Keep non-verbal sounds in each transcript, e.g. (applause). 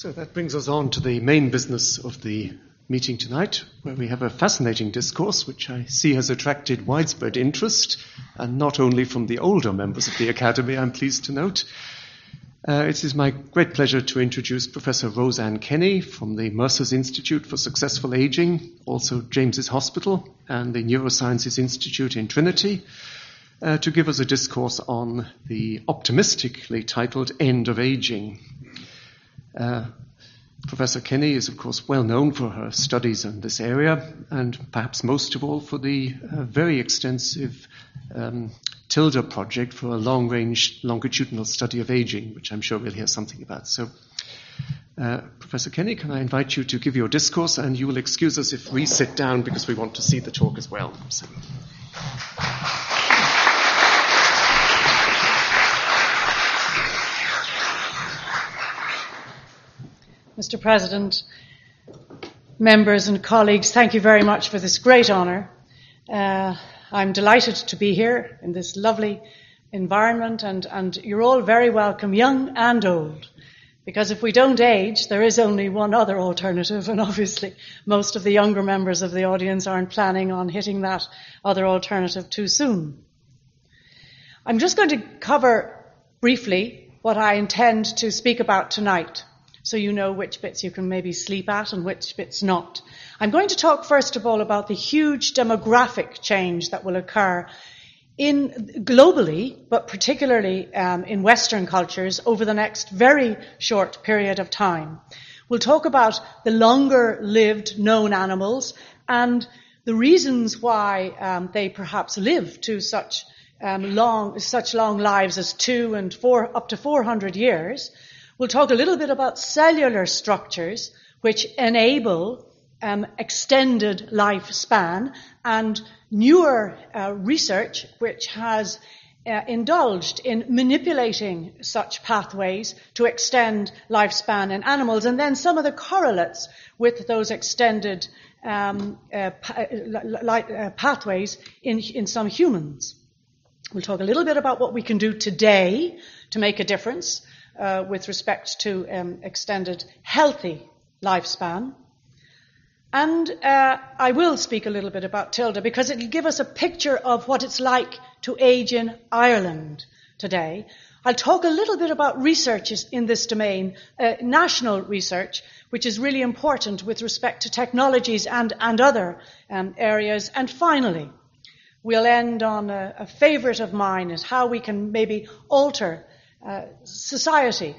So that brings us on to the main business of the meeting tonight, where we have a fascinating discourse which I see has attracted widespread interest, and not only from the older members of the Academy, I'm pleased to note. Uh, it is my great pleasure to introduce Professor Roseanne Kenny from the Mercer's Institute for Successful Aging, also James's Hospital, and the Neurosciences Institute in Trinity, uh, to give us a discourse on the optimistically titled End of Aging. Uh, Professor Kenny is, of course, well known for her studies in this area, and perhaps most of all for the uh, very extensive um, TILDA project for a long range longitudinal study of aging, which I'm sure we'll hear something about. So, uh, Professor Kenny, can I invite you to give your discourse, and you will excuse us if we sit down because we want to see the talk as well. So. Mr. President, members and colleagues, thank you very much for this great honour. Uh, I'm delighted to be here in this lovely environment, and, and you're all very welcome, young and old. Because if we don't age, there is only one other alternative, and obviously most of the younger members of the audience aren't planning on hitting that other alternative too soon. I'm just going to cover briefly what I intend to speak about tonight so you know which bits you can maybe sleep at and which bits not. I'm going to talk first of all about the huge demographic change that will occur in globally, but particularly um, in Western cultures over the next very short period of time. We'll talk about the longer lived known animals and the reasons why um, they perhaps live to such um, long, such long lives as two and four, up to 400 years. We'll talk a little bit about cellular structures which enable um, extended lifespan and newer uh, research which has uh, indulged in manipulating such pathways to extend lifespan in animals, and then some of the correlates with those extended um, uh, pa- uh, pathways in, in some humans. We'll talk a little bit about what we can do today to make a difference uh, with respect to um, extended healthy lifespan. And uh, I will speak a little bit about Tilda because it'll give us a picture of what it's like to age in Ireland today. I'll talk a little bit about research in this domain, uh, national research, which is really important with respect to technologies and, and other um, areas. And finally, we'll end on a, a favourite of mine is how we can maybe alter uh, society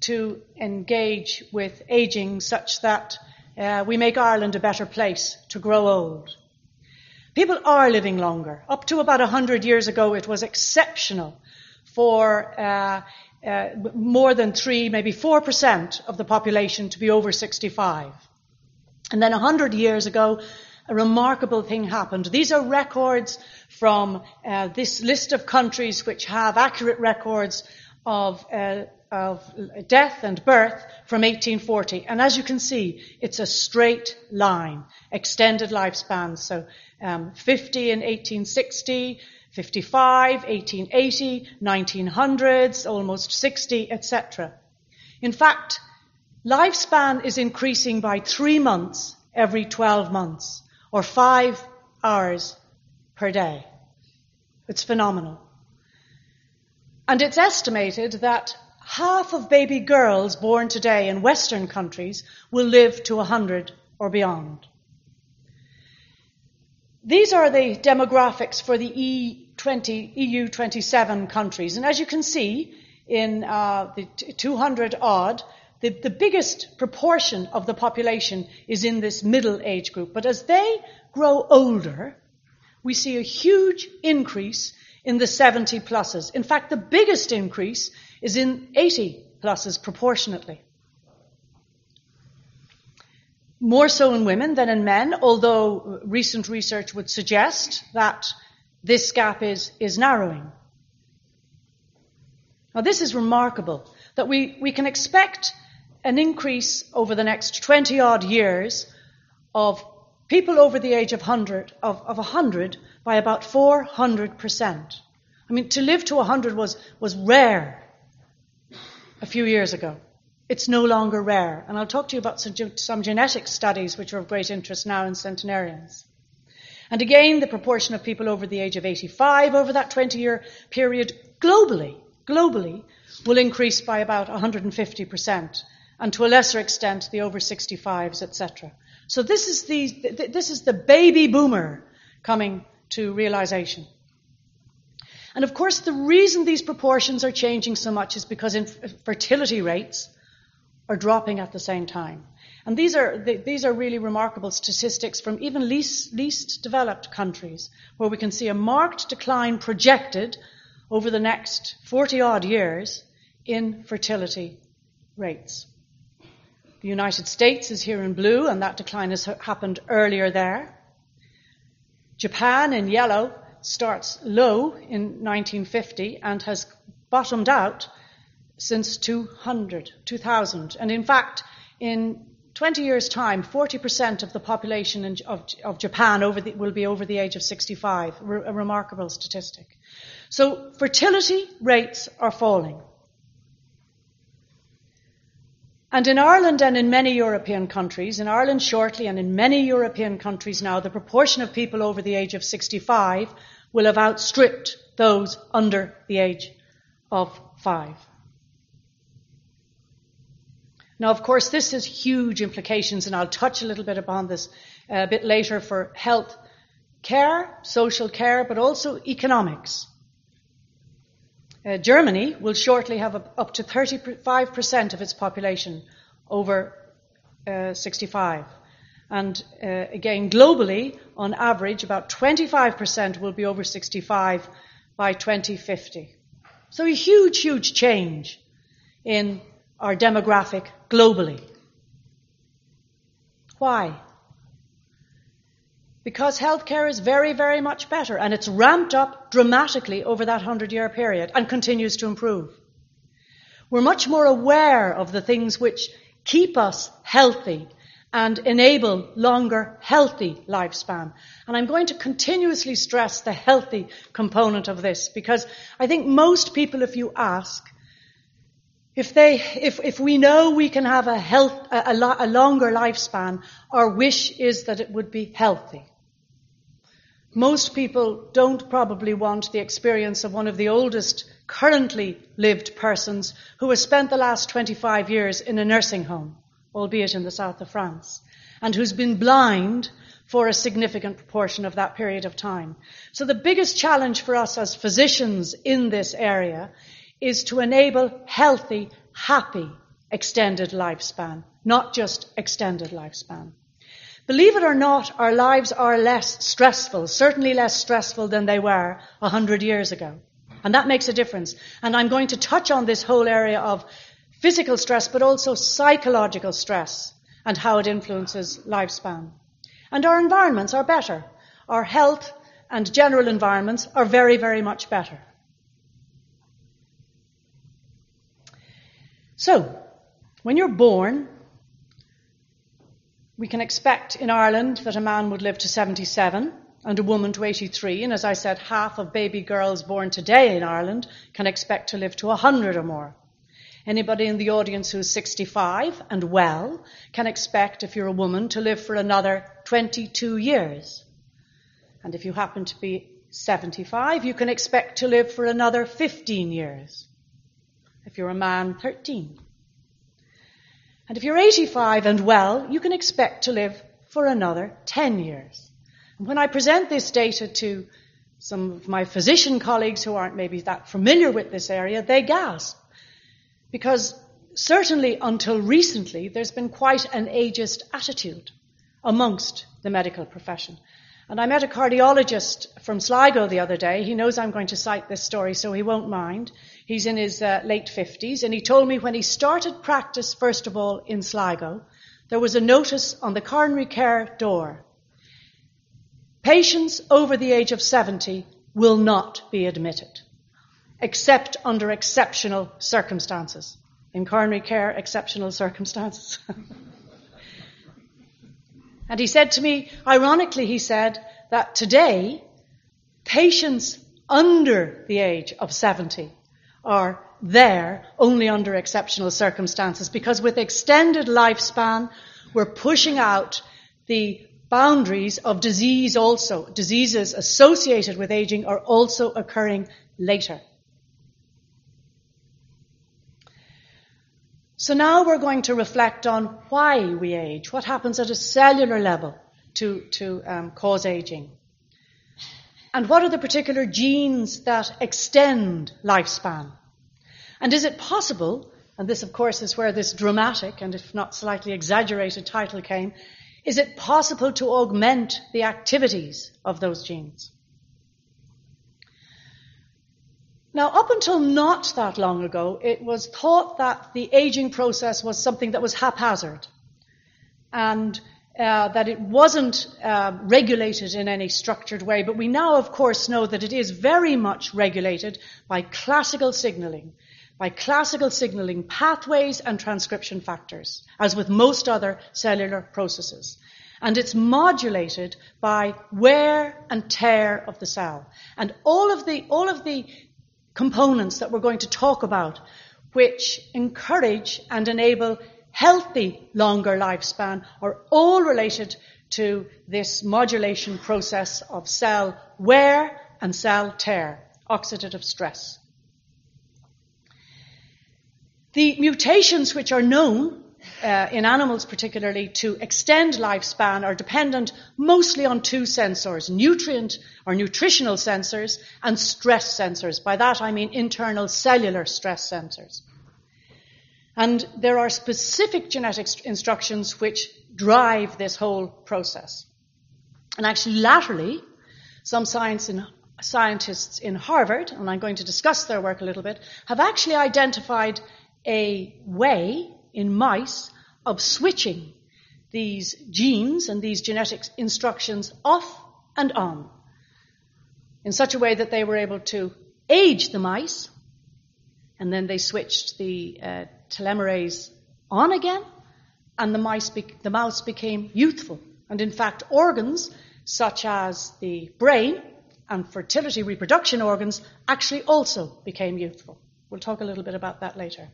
to engage with aging such that uh, we make Ireland a better place to grow old. People are living longer. Up to about 100 years ago, it was exceptional for uh, uh, more than 3, maybe 4% of the population to be over 65. And then 100 years ago, a remarkable thing happened. These are records from uh, this list of countries which have accurate records of, uh, of death and birth from 1840. And as you can see, it's a straight line, extended lifespans. So um, 50 in 1860, 55, 1880, 1900s, almost 60, etc. In fact, lifespan is increasing by three months every 12 months, or five hours per day. It's phenomenal. And it's estimated that half of baby girls born today in Western countries will live to 100 or beyond. These are the demographics for the E20, EU 27 countries. And as you can see, in uh, the 200 odd, the, the biggest proportion of the population is in this middle age group. But as they grow older, we see a huge increase in the 70 pluses. In fact, the biggest increase is in 80 pluses proportionately. More so in women than in men, although recent research would suggest that this gap is, is narrowing. Now, this is remarkable that we, we can expect an increase over the next 20 odd years of people over the age of 100, of, of 100 by about 400%. I mean, to live to 100 was, was rare a few years ago. It's no longer rare. And I'll talk to you about some, some genetic studies which are of great interest now in centenarians. And again, the proportion of people over the age of 85 over that 20 year period globally, globally, will increase by about 150%, and to a lesser extent, the over 65s, etc. So this is the, this is the baby boomer coming to realization. And of course, the reason these proportions are changing so much is because uh, fertility rates are dropping at the same time. And these are, these are really remarkable statistics from even least, least developed countries, where we can see a marked decline projected over the next 40 odd years in fertility rates. The United States is here in blue, and that decline has happened earlier there. Japan in yellow starts low in 1950 and has bottomed out since 200, 2000. And in fact, in 20 years' time, 40% of the population of, of Japan the, will be over the age of 65, a remarkable statistic. So fertility rates are falling. And in Ireland and in many European countries, in Ireland shortly and in many European countries now, the proportion of people over the age of 65 will have outstripped those under the age of five. Now, of course, this has huge implications, and I'll touch a little bit upon this uh, a bit later for health care, social care, but also economics. Uh, Germany will shortly have a, up to 35% of its population over uh, 65. And uh, again, globally, on average, about 25% will be over 65 by 2050. So a huge, huge change in our demographic globally. Why? Because healthcare is very, very much better and it's ramped up dramatically over that hundred year period and continues to improve. We're much more aware of the things which keep us healthy and enable longer, healthy lifespan. And I'm going to continuously stress the healthy component of this because I think most people, if you ask, if they, if, if we know we can have a health, a, a, a longer lifespan, our wish is that it would be healthy. Most people don't probably want the experience of one of the oldest currently lived persons who has spent the last 25 years in a nursing home, albeit in the south of France, and who's been blind for a significant proportion of that period of time. So the biggest challenge for us as physicians in this area is to enable healthy, happy, extended lifespan, not just extended lifespan. Believe it or not, our lives are less stressful, certainly less stressful than they were a hundred years ago. And that makes a difference. And I'm going to touch on this whole area of physical stress, but also psychological stress and how it influences lifespan. And our environments are better. Our health and general environments are very, very much better. So, when you're born, we can expect in Ireland that a man would live to 77 and a woman to 83. And as I said, half of baby girls born today in Ireland can expect to live to 100 or more. Anybody in the audience who's 65 and well can expect, if you're a woman, to live for another 22 years. And if you happen to be 75, you can expect to live for another 15 years. If you're a man, 13. And if you're 85 and well, you can expect to live for another 10 years. And when I present this data to some of my physician colleagues who aren't maybe that familiar with this area, they gasp. Because certainly until recently, there's been quite an ageist attitude amongst the medical profession. And I met a cardiologist from Sligo the other day. He knows I'm going to cite this story, so he won't mind. He's in his uh, late 50s, and he told me when he started practice, first of all, in Sligo, there was a notice on the coronary care door. Patients over the age of 70 will not be admitted, except under exceptional circumstances. In coronary care, exceptional circumstances. (laughs) and he said to me, ironically, he said that today, patients under the age of 70 are there only under exceptional circumstances because with extended lifespan, we're pushing out the boundaries of disease also. Diseases associated with aging are also occurring later. So now we're going to reflect on why we age, what happens at a cellular level to, to um, cause aging. And what are the particular genes that extend lifespan? And is it possible, and this of course is where this dramatic and if not slightly exaggerated title came, is it possible to augment the activities of those genes? Now, up until not that long ago, it was thought that the aging process was something that was haphazard and uh, that it wasn't uh, regulated in any structured way. But we now, of course, know that it is very much regulated by classical signaling, by classical signaling pathways and transcription factors, as with most other cellular processes. And it's modulated by wear and tear of the cell. And all of the, all of the components that we're going to talk about, which encourage and enable healthy longer lifespan, are all related to this modulation process of cell wear and cell tear, oxidative stress. The mutations which are known uh, in animals particularly, to extend lifespan are dependent mostly on two sensors, nutrient or nutritional sensors and stress sensors. By that I mean internal cellular stress sensors. And there are specific genetic instructions which drive this whole process. And actually, latterly, some in, scientists in Harvard, and I'm going to discuss their work a little bit, have actually identified a way in mice of switching these genes and these genetic instructions off and on in such a way that they were able to age the mice and then they switched the uh, telomerase on again and the, mice be- the mouse became youthful. And in fact, organs such as the brain and fertility reproduction organs actually also became youthful. We'll talk a little bit about that later.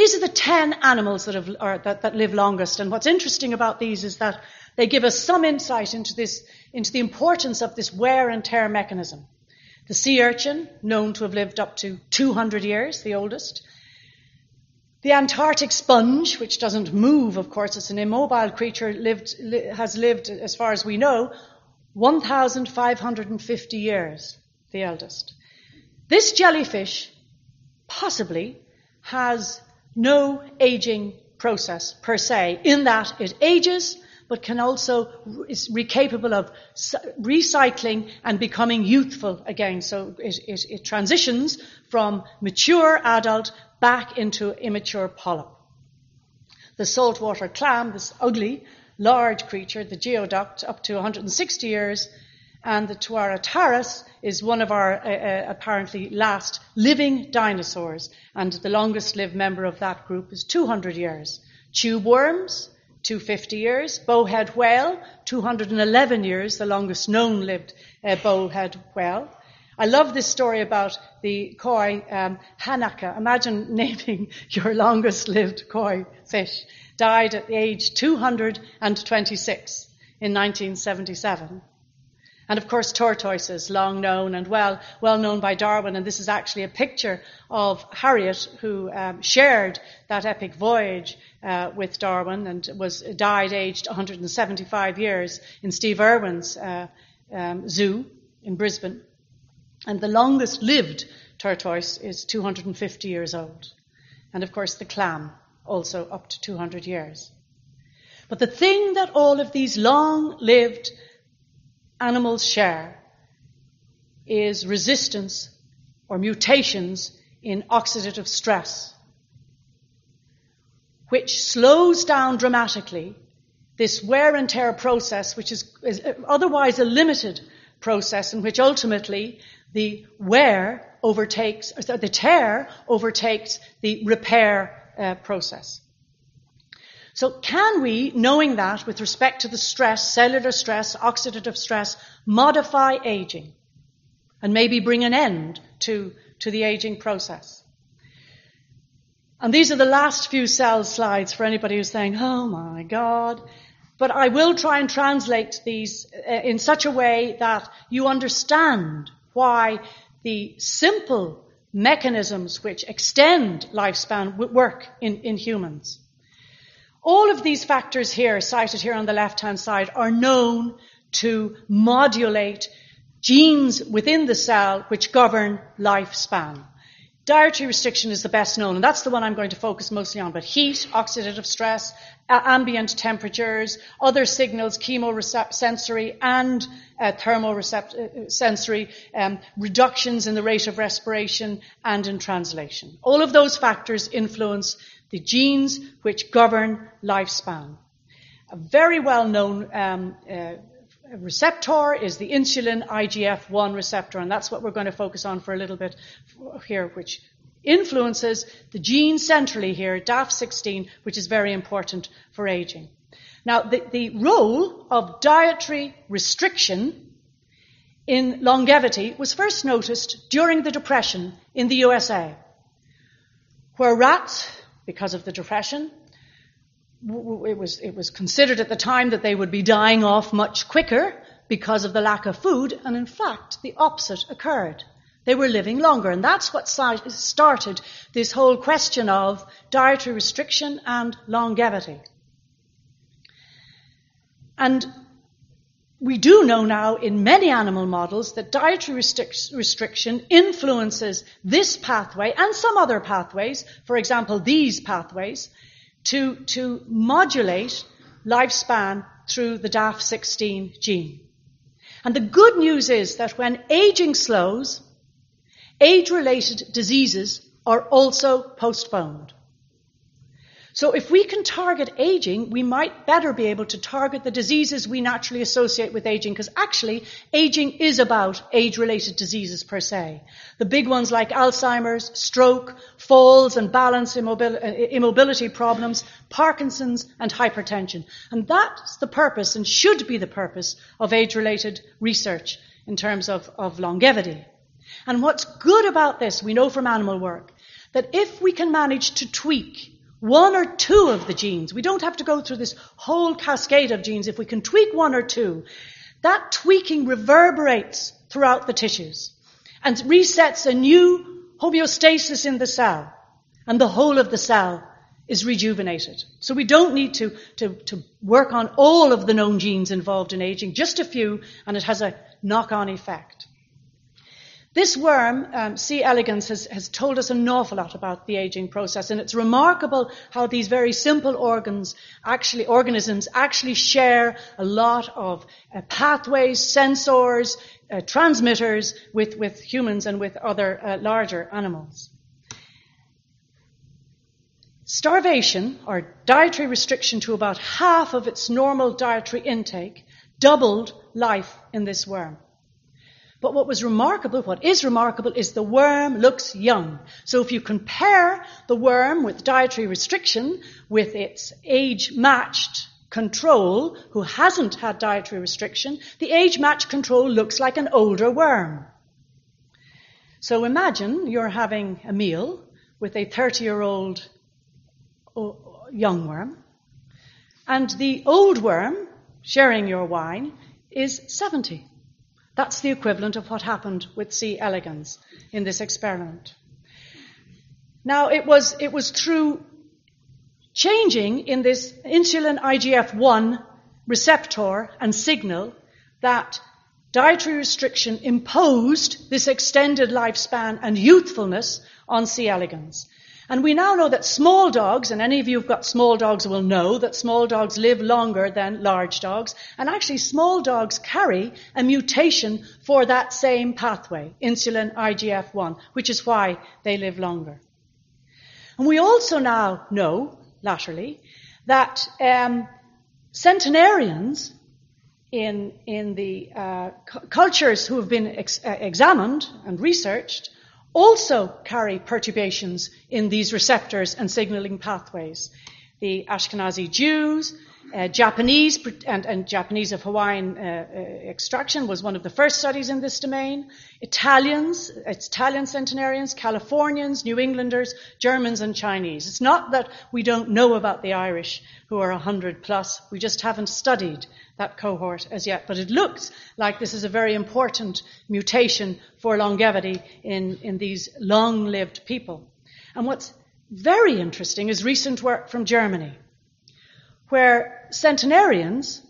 These are the 10 animals that, have, that, that live longest. And what's interesting about these is that they give us some insight into, this, into the importance of this wear and tear mechanism. The sea urchin, known to have lived up to 200 years, the oldest. The Antarctic sponge, which doesn't move, of course, it's an immobile creature, lived, li- has lived, as far as we know, 1,550 years, the eldest. This jellyfish possibly has no aging process per se, in that it ages, but can also is capable of recycling and becoming youthful again. So it, it, it transitions from mature adult back into immature polyp. The saltwater clam, this ugly, large creature, the geoduck, up to 160 years, and the Tuarataurus is one of our uh, uh, apparently last living dinosaurs, and the longest lived member of that group is 200 years. Tube worms, 250 years. Bowhead whale, 211 years, the longest known lived uh, bowhead whale. I love this story about the koi um, Hanako. Imagine (laughs) naming your longest lived koi fish. Died at the age 226 in 1977. And of course, tortoises, long known and well, well known by Darwin. And this is actually a picture of Harriet, who um, shared that epic voyage uh, with Darwin and was died aged 175 years in Steve Irwin's uh, um, zoo in Brisbane. And the longest lived tortoise is 250 years old. And of course, the clam, also up to 200 years. But the thing that all of these long lived animals share is resistance or mutations in oxidative stress, which slows down dramatically this wear and tear process, which is, is otherwise a limited process in which ultimately the wear overtakes, or the tear overtakes the repair uh, process. So can we, knowing that with respect to the stress, cellular stress, oxidative stress, modify aging and maybe bring an end to to the aging process. And these are the last few cell slides for anybody who's saying, oh my God. But I will try and translate these uh, in such a way that you understand why the simple mechanisms which extend lifespan work in, in humans. All of these factors here, cited here on the left hand side, are known to modulate genes within the cell which govern lifespan. Dietary restriction is the best known, and that's the one I'm going to focus mostly on. But heat, oxidative stress, ambient temperatures, other signals, chemosensory and uh, thermosensory, um, reductions in the rate of respiration and in translation. All of those factors influence the genes which govern lifespan. A very well known um, uh, receptor is the insulin IGF-1 receptor, and that's what we're going to focus on for a little bit here, which influences the gene centrally here, DAF16, which is very important for aging. Now, the, the role of dietary restriction in longevity was first noticed during the Depression in the USA, where rats, because of the Depression, it was, it was considered at the time that they would be dying off much quicker because of the lack of food, and in fact, the opposite occurred. They were living longer, and that's what started this whole question of dietary restriction and longevity. And we do know now in many animal models that dietary restric- restriction influences this pathway and some other pathways, for example, these pathways, to, to modulate lifespan through the DAF16 gene. And the good news is that when aging slows, age-related diseases are also postponed. So if we can target aging, we might better be able to target the diseases we naturally associate with aging, because actually, aging is about age-related diseases per se. The big ones like Alzheimer's, stroke, falls and balance uh, immobility problems, Parkinson's and hypertension. And that's the purpose and should be the purpose of age-related research in terms of, of longevity. And what's good about this, we know from animal work, that if we can manage to tweak one or two of the genes. We don't have to go through this whole cascade of genes. If we can tweak one or two, that tweaking reverberates throughout the tissues and resets a new homeostasis in the cell. And the whole of the cell is rejuvenated. So we don't need to, to, to work on all of the known genes involved in aging, just a few, and it has a knock-on effect. This worm, um, C. elegans, has, has, told us an awful lot about the aging process, and it's remarkable how these very simple organs, actually organisms, actually share a lot of uh, pathways, sensors, uh, transmitters with, with, humans and with other uh, larger animals. Starvation, or dietary restriction to about half of its normal dietary intake, doubled life in this worm. But what was remarkable, what is remarkable, is the worm looks young. So if you compare the worm with dietary restriction with its age matched control, who hasn't had dietary restriction, the age matched control looks like an older worm. So imagine you're having a meal with a 30 year old young worm, and the old worm sharing your wine is 70. That's the equivalent of what happened with C. elegans in this experiment. Now, it was, it was through changing in this insulin IGF-1 receptor and signal that dietary restriction imposed this extended lifespan and youthfulness on C. elegans. And we now know that small dogs, and any of you who've got small dogs will know that small dogs live longer than large dogs. And actually, small dogs carry a mutation for that same pathway, insulin IGF-1, which is why they live longer. And we also now know, laterally, that um, centenarians in, in the uh, cultures who have been ex- uh, examined and researched also carry perturbations in these receptors and signaling pathways. the Ashkenazi Jews, uh, Japanese and, and, Japanese of Hawaiian uh, uh, extraction was one of the first studies in this domain. Italians, Italian centenarians, Californians, New Englanders, Germans, and Chinese. It's not that we don't know about the Irish who are 100 plus. We just haven't studied that cohort as yet. But it looks like this is a very important mutation for longevity in, in these long-lived people. And what's very interesting is recent work from Germany where centenarians,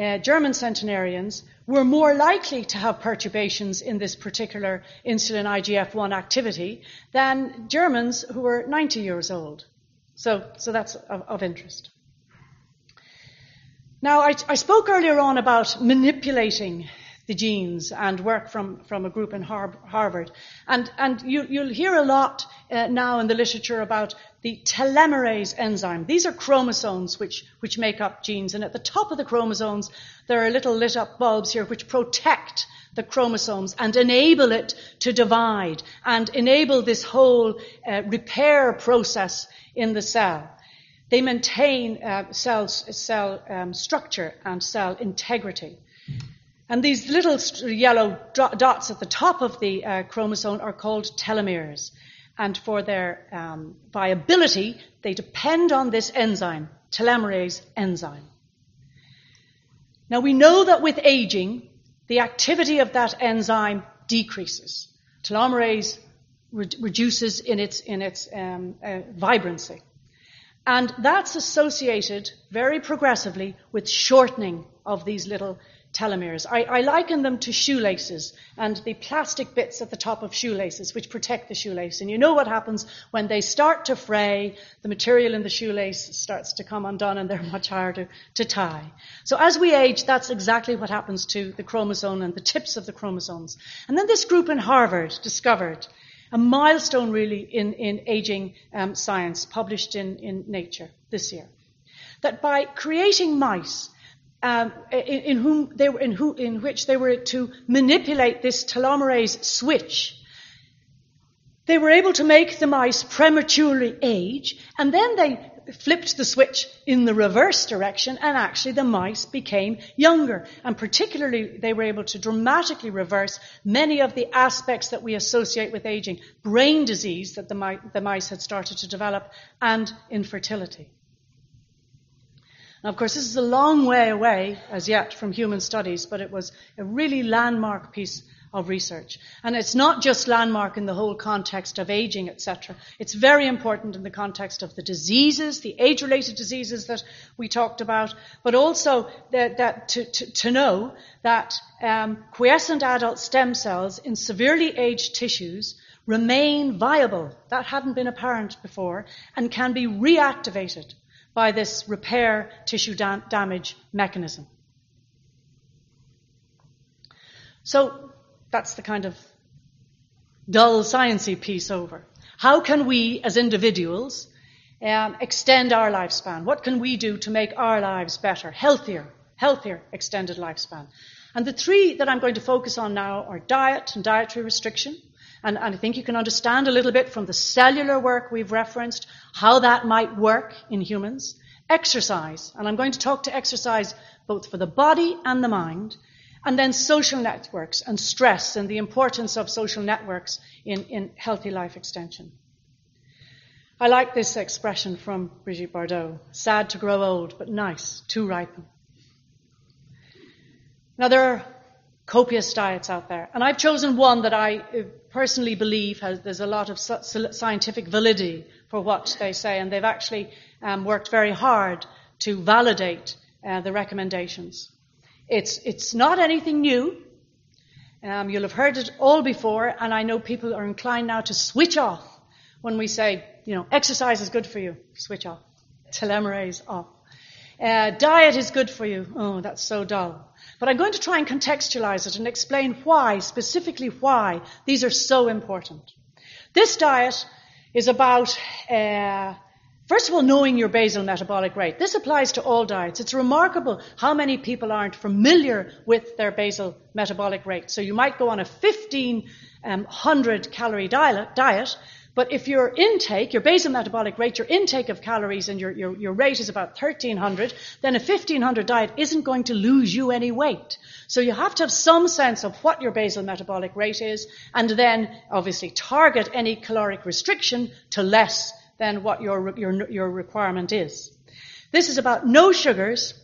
uh, German centenarians, were more likely to have perturbations in this particular insulin IGF-1 activity than Germans who were 90 years old. So, so that's of, of interest. Now, I, I, spoke earlier on about manipulating the genes and work from, from a group in Harvard. And, and you, will hear a lot uh, now in the literature about the telomerase enzyme. These are chromosomes which, which make up genes. And at the top of the chromosomes, there are little lit up bulbs here which protect the chromosomes and enable it to divide and enable this whole uh, repair process in the cell. They maintain uh, cell, cell um, structure and cell integrity. And these little yellow dots at the top of the uh, chromosome are called telomeres. And for their um, viability, they depend on this enzyme, telomerase enzyme. Now we know that with aging, the activity of that enzyme decreases. Telomerase re- reduces in its, in its um, uh, vibrancy. And that's associated very progressively with shortening of these little telomeres. I, I, liken them to shoelaces and the plastic bits at the top of shoelaces which protect the shoelace. And you know what happens when they start to fray, the material in the shoelace starts to come undone and they're (laughs) much harder to tie. So as we age, that's exactly what happens to the chromosome and the tips of the chromosomes. And then this group in Harvard discovered a milestone really in, in aging um, science published in, in Nature this year. That by creating mice um, in, in, whom they were, in, who, in which they were to manipulate this telomerase switch. They were able to make the mice prematurely age, and then they flipped the switch in the reverse direction, and actually the mice became younger. And particularly, they were able to dramatically reverse many of the aspects that we associate with aging brain disease that the, mi- the mice had started to develop, and infertility. Now, of course, this is a long way away as yet from human studies, but it was a really landmark piece of research. And it's not just landmark in the whole context of aging, etc. It's very important in the context of the diseases, the age-related diseases that we talked about, but also that, that to, to, to, know that um, quiescent adult stem cells in severely aged tissues remain viable. That hadn't been apparent before and can be reactivated by this repair tissue da- damage mechanism. So that's the kind of dull sciency piece over. How can we as individuals um, extend our lifespan? What can we do to make our lives better, healthier, healthier extended lifespan? And the three that I'm going to focus on now are diet and dietary restriction, and, and I think you can understand a little bit from the cellular work we've referenced how that might work in humans. Exercise, and I'm going to talk to exercise both for the body and the mind. And then social networks and stress and the importance of social networks in, in healthy life extension. I like this expression from Brigitte Bardot sad to grow old, but nice to ripen. Now, there are copious diets out there. And I've chosen one that I uh, personally believe has, there's a lot of scientific validity for what they say, and they've actually um, worked very hard to validate uh, the recommendations. It's, it's not anything new. Um, you'll have heard it all before, and I know people are inclined now to switch off when we say, you know, exercise is good for you. Switch off. Telomerase off. Uh, diet is good for you. Oh, that's so dull. But I'm going to try and contextualize it and explain why, specifically why, these are so important. This diet is about, uh, first of all, knowing your basal metabolic rate. This applies to all diets. It's remarkable how many people aren't familiar with their basal metabolic rate. So you might go on a 1500 um, calorie diet, But if your intake, your basal metabolic rate, your intake of calories and your, your, your rate is about 1300, then a 1500 diet isn't going to lose you any weight. So you have to have some sense of what your basal metabolic rate is and then obviously target any caloric restriction to less than what your, your, your requirement is. This is about no sugars,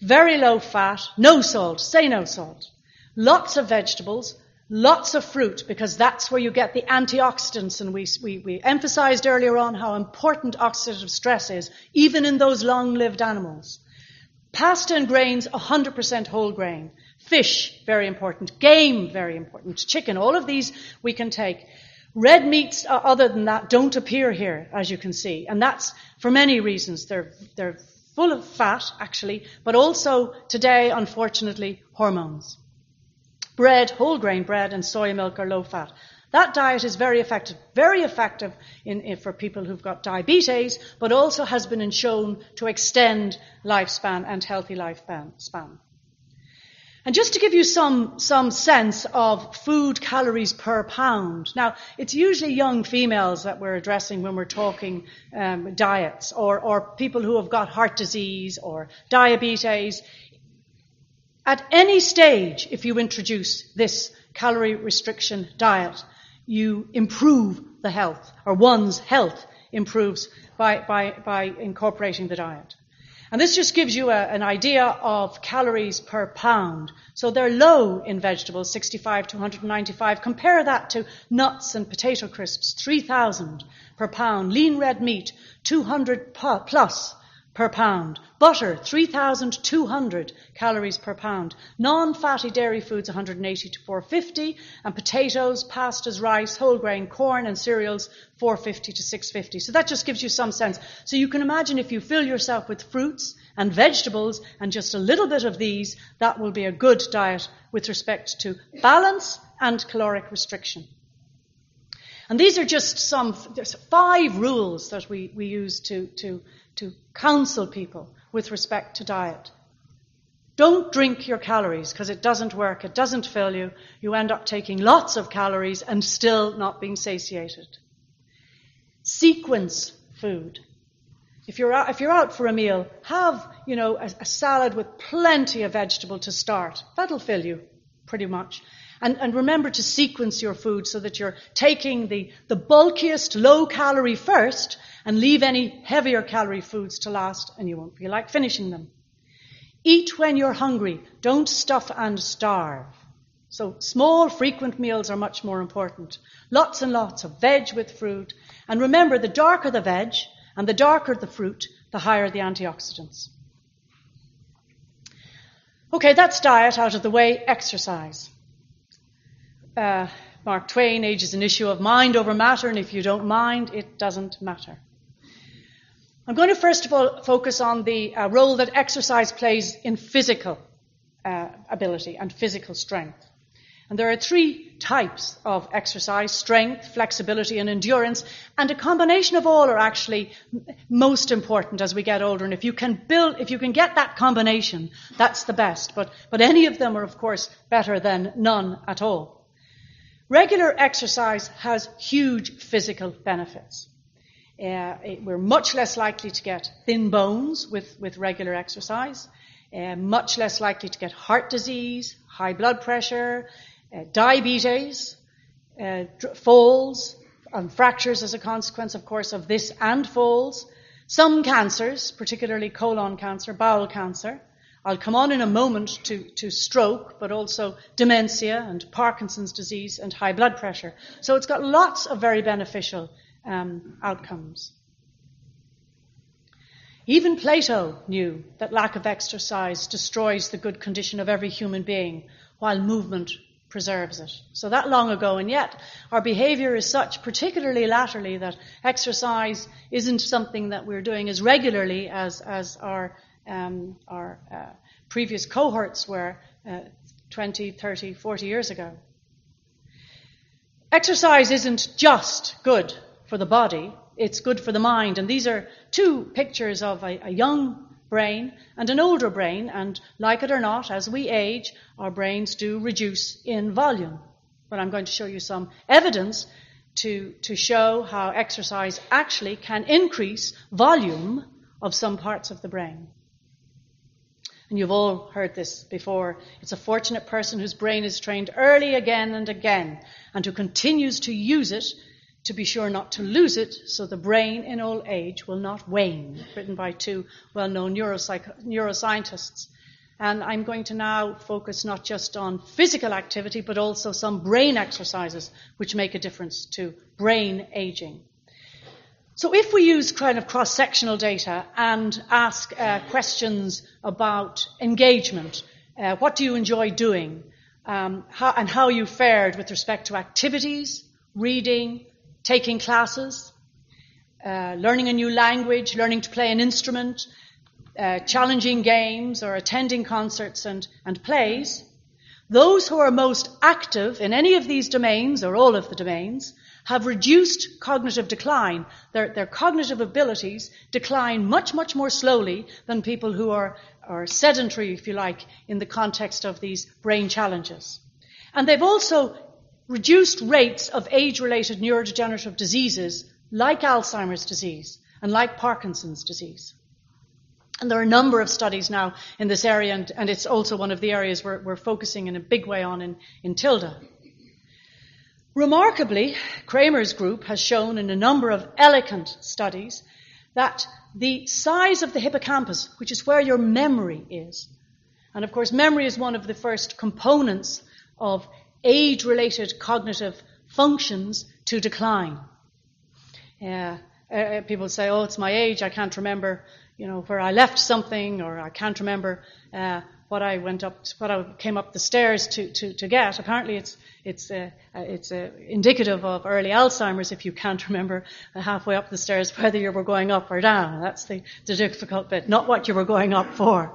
very low fat, no salt, say no salt, lots of vegetables, Lots of fruit, because that's where you get the antioxidants, and we, we, we emphasized earlier on how important oxidative stress is, even in those long-lived animals. Pasta and grains, 100% whole grain. Fish, very important. Game, very important. Chicken, all of these we can take. Red meats, uh, other than that, don't appear here, as you can see. And that's for many reasons. They're, they're full of fat, actually, but also today, unfortunately, hormones. Bread, whole grain bread, and soy milk are low fat. That diet is very effective, very effective in, in, for people who've got diabetes, but also has been shown to extend lifespan and healthy lifespan. And just to give you some, some sense of food calories per pound. Now, it's usually young females that we're addressing when we're talking um, diets, or, or people who have got heart disease or diabetes. At any stage, if you introduce this calorie restriction diet, you improve the health, or one's health improves by, by, by incorporating the diet. And this just gives you a, an idea of calories per pound. So they're low in vegetables, 65 to 195. Compare that to nuts and potato crisps, 3,000 per pound. Lean red meat, 200 plus per pound. Butter, 3,200 calories per pound. Non-fatty dairy foods, 180 to 450. And potatoes, pastas, rice, whole grain, corn and cereals, 450 to 650. So that just gives you some sense. So you can imagine if you fill yourself with fruits and vegetables and just a little bit of these, that will be a good diet with respect to balance and caloric restriction. And these are just some, there's five rules that we, we use to, to to counsel people with respect to diet. Don't drink your calories because it doesn't work. It doesn't fill you. You end up taking lots of calories and still not being satiated. Sequence food. If you're out, if you're out for a meal, have, you know, a, a salad with plenty of vegetable to start. That'll fill you pretty much. And, and, remember to sequence your food so that you're taking the, the bulkiest low calorie first and leave any heavier calorie foods to last and you won't feel like finishing them. Eat when you're hungry. Don't stuff and starve. So small, frequent meals are much more important. Lots and lots of veg with fruit. And remember, the darker the veg and the darker the fruit, the higher the antioxidants. Okay, that's diet out of the way. Exercise uh, Mark Twain, age is an issue of mind over matter, and if you don't mind, it doesn't matter. I'm going to first of all focus on the uh, role that exercise plays in physical uh, ability and physical strength. And there are three types of exercise strength, flexibility, and endurance. And a combination of all are actually most important as we get older. And if you can build, if you can get that combination, that's the best. But, but any of them are, of course, better than none at all. Regular exercise has huge physical benefits. Uh, we're much less likely to get thin bones with, with regular exercise, uh, much less likely to get heart disease, high blood pressure, uh, diabetes, uh, falls, and fractures as a consequence, of course, of this and falls. Some cancers, particularly colon cancer, bowel cancer, I'll come on in a moment to, to stroke, but also dementia and Parkinson's disease and high blood pressure. So it's got lots of very beneficial um, outcomes. Even Plato knew that lack of exercise destroys the good condition of every human being, while movement preserves it. So that long ago, and yet our behavior is such, particularly latterly, that exercise isn't something that we're doing as regularly as, as our um, our uh, previous cohorts were uh, 20, 30, 40 years ago. Exercise isn't just good for the body, it's good for the mind. And these are two pictures of a, a young brain and an older brain, and like it or not, as we age, our brains do reduce in volume. But I'm going to show you some evidence to, to show how exercise actually can increase volume of some parts of the brain. And you've all heard this before. It's a fortunate person whose brain is trained early again and again and who continues to use it to be sure not to lose it so the brain in old age will not wane, written by two well known neuroscientists. And I'm going to now focus not just on physical activity, but also some brain exercises which make a difference to brain aging. So if we use kind of cross-sectional data and ask uh, questions about engagement, uh, what do you enjoy doing, um, how, and how you fared with respect to activities, reading, taking classes, uh, learning a new language, learning to play an instrument, uh, challenging games, or attending concerts and, and plays, those who are most active in any of these domains, or all of the domains, have reduced cognitive decline. Their, their cognitive abilities decline much, much more slowly than people who are, are sedentary, if you like, in the context of these brain challenges. And they've also reduced rates of age-related neurodegenerative diseases like Alzheimer's disease and like Parkinson's disease. And there are a number of studies now in this area, and, and it's also one of the areas we're, we're, focusing in a big way on in, in TILDA. Remarkably, Kramer's group has shown in a number of elegant studies that the size of the hippocampus, which is where your memory is, and of course, memory is one of the first components of age related cognitive functions to decline. Uh, uh, people say, oh, it's my age, I can't remember, you know, where I left something, or I can't remember uh, what I went up, what I came up the stairs to, to, to get. Apparently, it's it's uh, uh, it's uh, indicative of early Alzheimer's if you can't (laughs) remember halfway up the stairs whether you were going up or down. That's the, the difficult bit, not what you were going up for.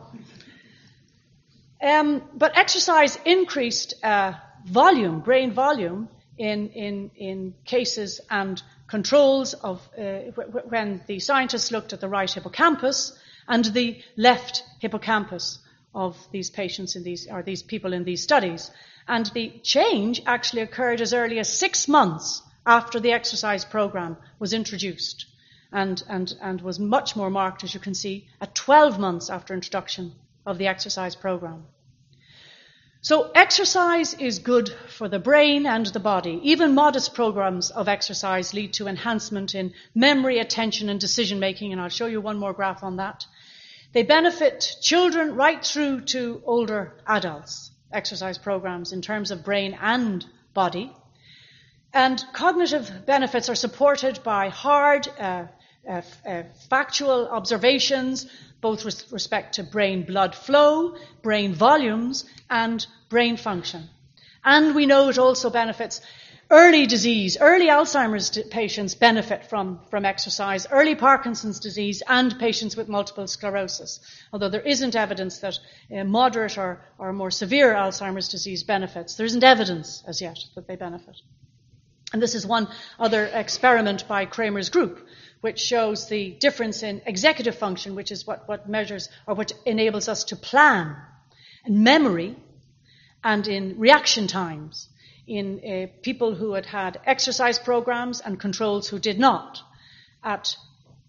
Um, but exercise increased uh, volume, brain volume, in in in cases and controls of uh, when the scientists looked at the right hippocampus and the left hippocampus of these patients in these, or these people in these studies. And the change actually occurred as early as six months after the exercise program was introduced and, and, and was much more marked, as you can see, at 12 months after introduction of the exercise program. So exercise is good for the brain and the body. Even modest programs of exercise lead to enhancement in memory, attention and decision making, and I'll show you one more graph on that. They benefit children right through to older adults, exercise programs in terms of brain and body. And cognitive benefits are supported by hard, uh, uh, uh, factual observations, both with respect to brain blood flow, brain volumes, and brain function. And we know it also benefits Early disease, early Alzheimer's patients benefit from, from exercise, early Parkinson's disease, and patients with multiple sclerosis. Although there isn't evidence that uh, moderate or, or more severe Alzheimer's disease benefits, there isn't evidence as yet that they benefit. And this is one other experiment by Kramer's group, which shows the difference in executive function, which is what, what measures or what enables us to plan, and memory, and in reaction times in uh, people who had had exercise programs and controls who did not at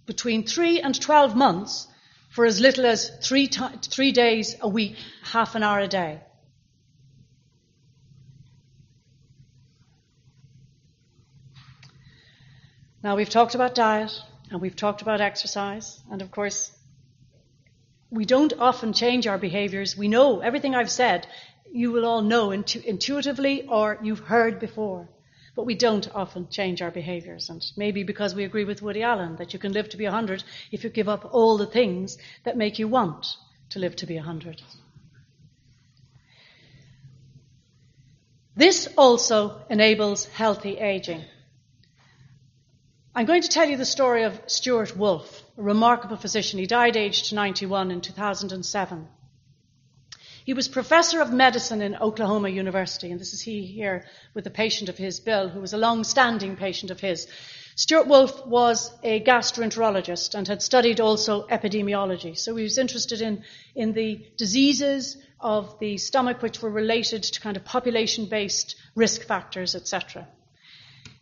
between 3 and 12 months for as little as three, t- three days a week, half an hour a day. Now, we've talked about diet and we've talked about exercise, and of course, we don't often change our behaviors. We know everything I've said you will all know intu- intuitively or you've heard before. But we don't often change our behaviors. And maybe because we agree with Woody Allen that you can live to be 100 if you give up all the things that make you want to live to be 100. This also enables healthy aging. I'm going to tell you the story of Stewart Wolf, a remarkable physician. He died aged 91 in 2007. He was professor of medicine in Oklahoma University, and this is he here with a patient of his, Bill, who was a long-standing patient of his. Stewart Wolf was a gastroenterologist and had studied also epidemiology. So he was interested in, in the diseases of the stomach which were related to kind of population based risk factors, etc.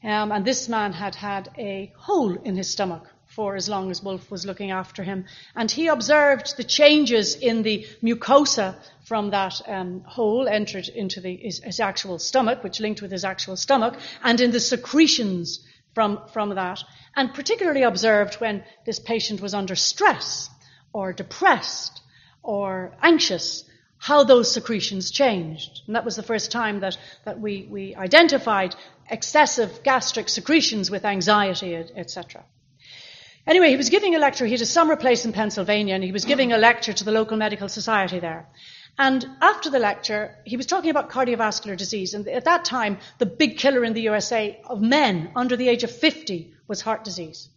Um, and this man had had a hole in his stomach for as long as Wolf was looking after him. And he observed the changes in the mucosa from that um, hole entered into the, his, his, actual stomach, which linked with his actual stomach, and in the secretions from, from that. And particularly observed when this patient was under stress or depressed or anxious, how those secretions changed. And that was the first time that, that we, we identified excessive gastric secretions with anxiety, etc. Anyway, he was giving a lecture. He had a summer place in Pennsylvania, and he was giving a lecture to the local medical society there. And after the lecture, he was talking about cardiovascular disease. And at that time, the big killer in the USA of men under the age of 50 was heart disease.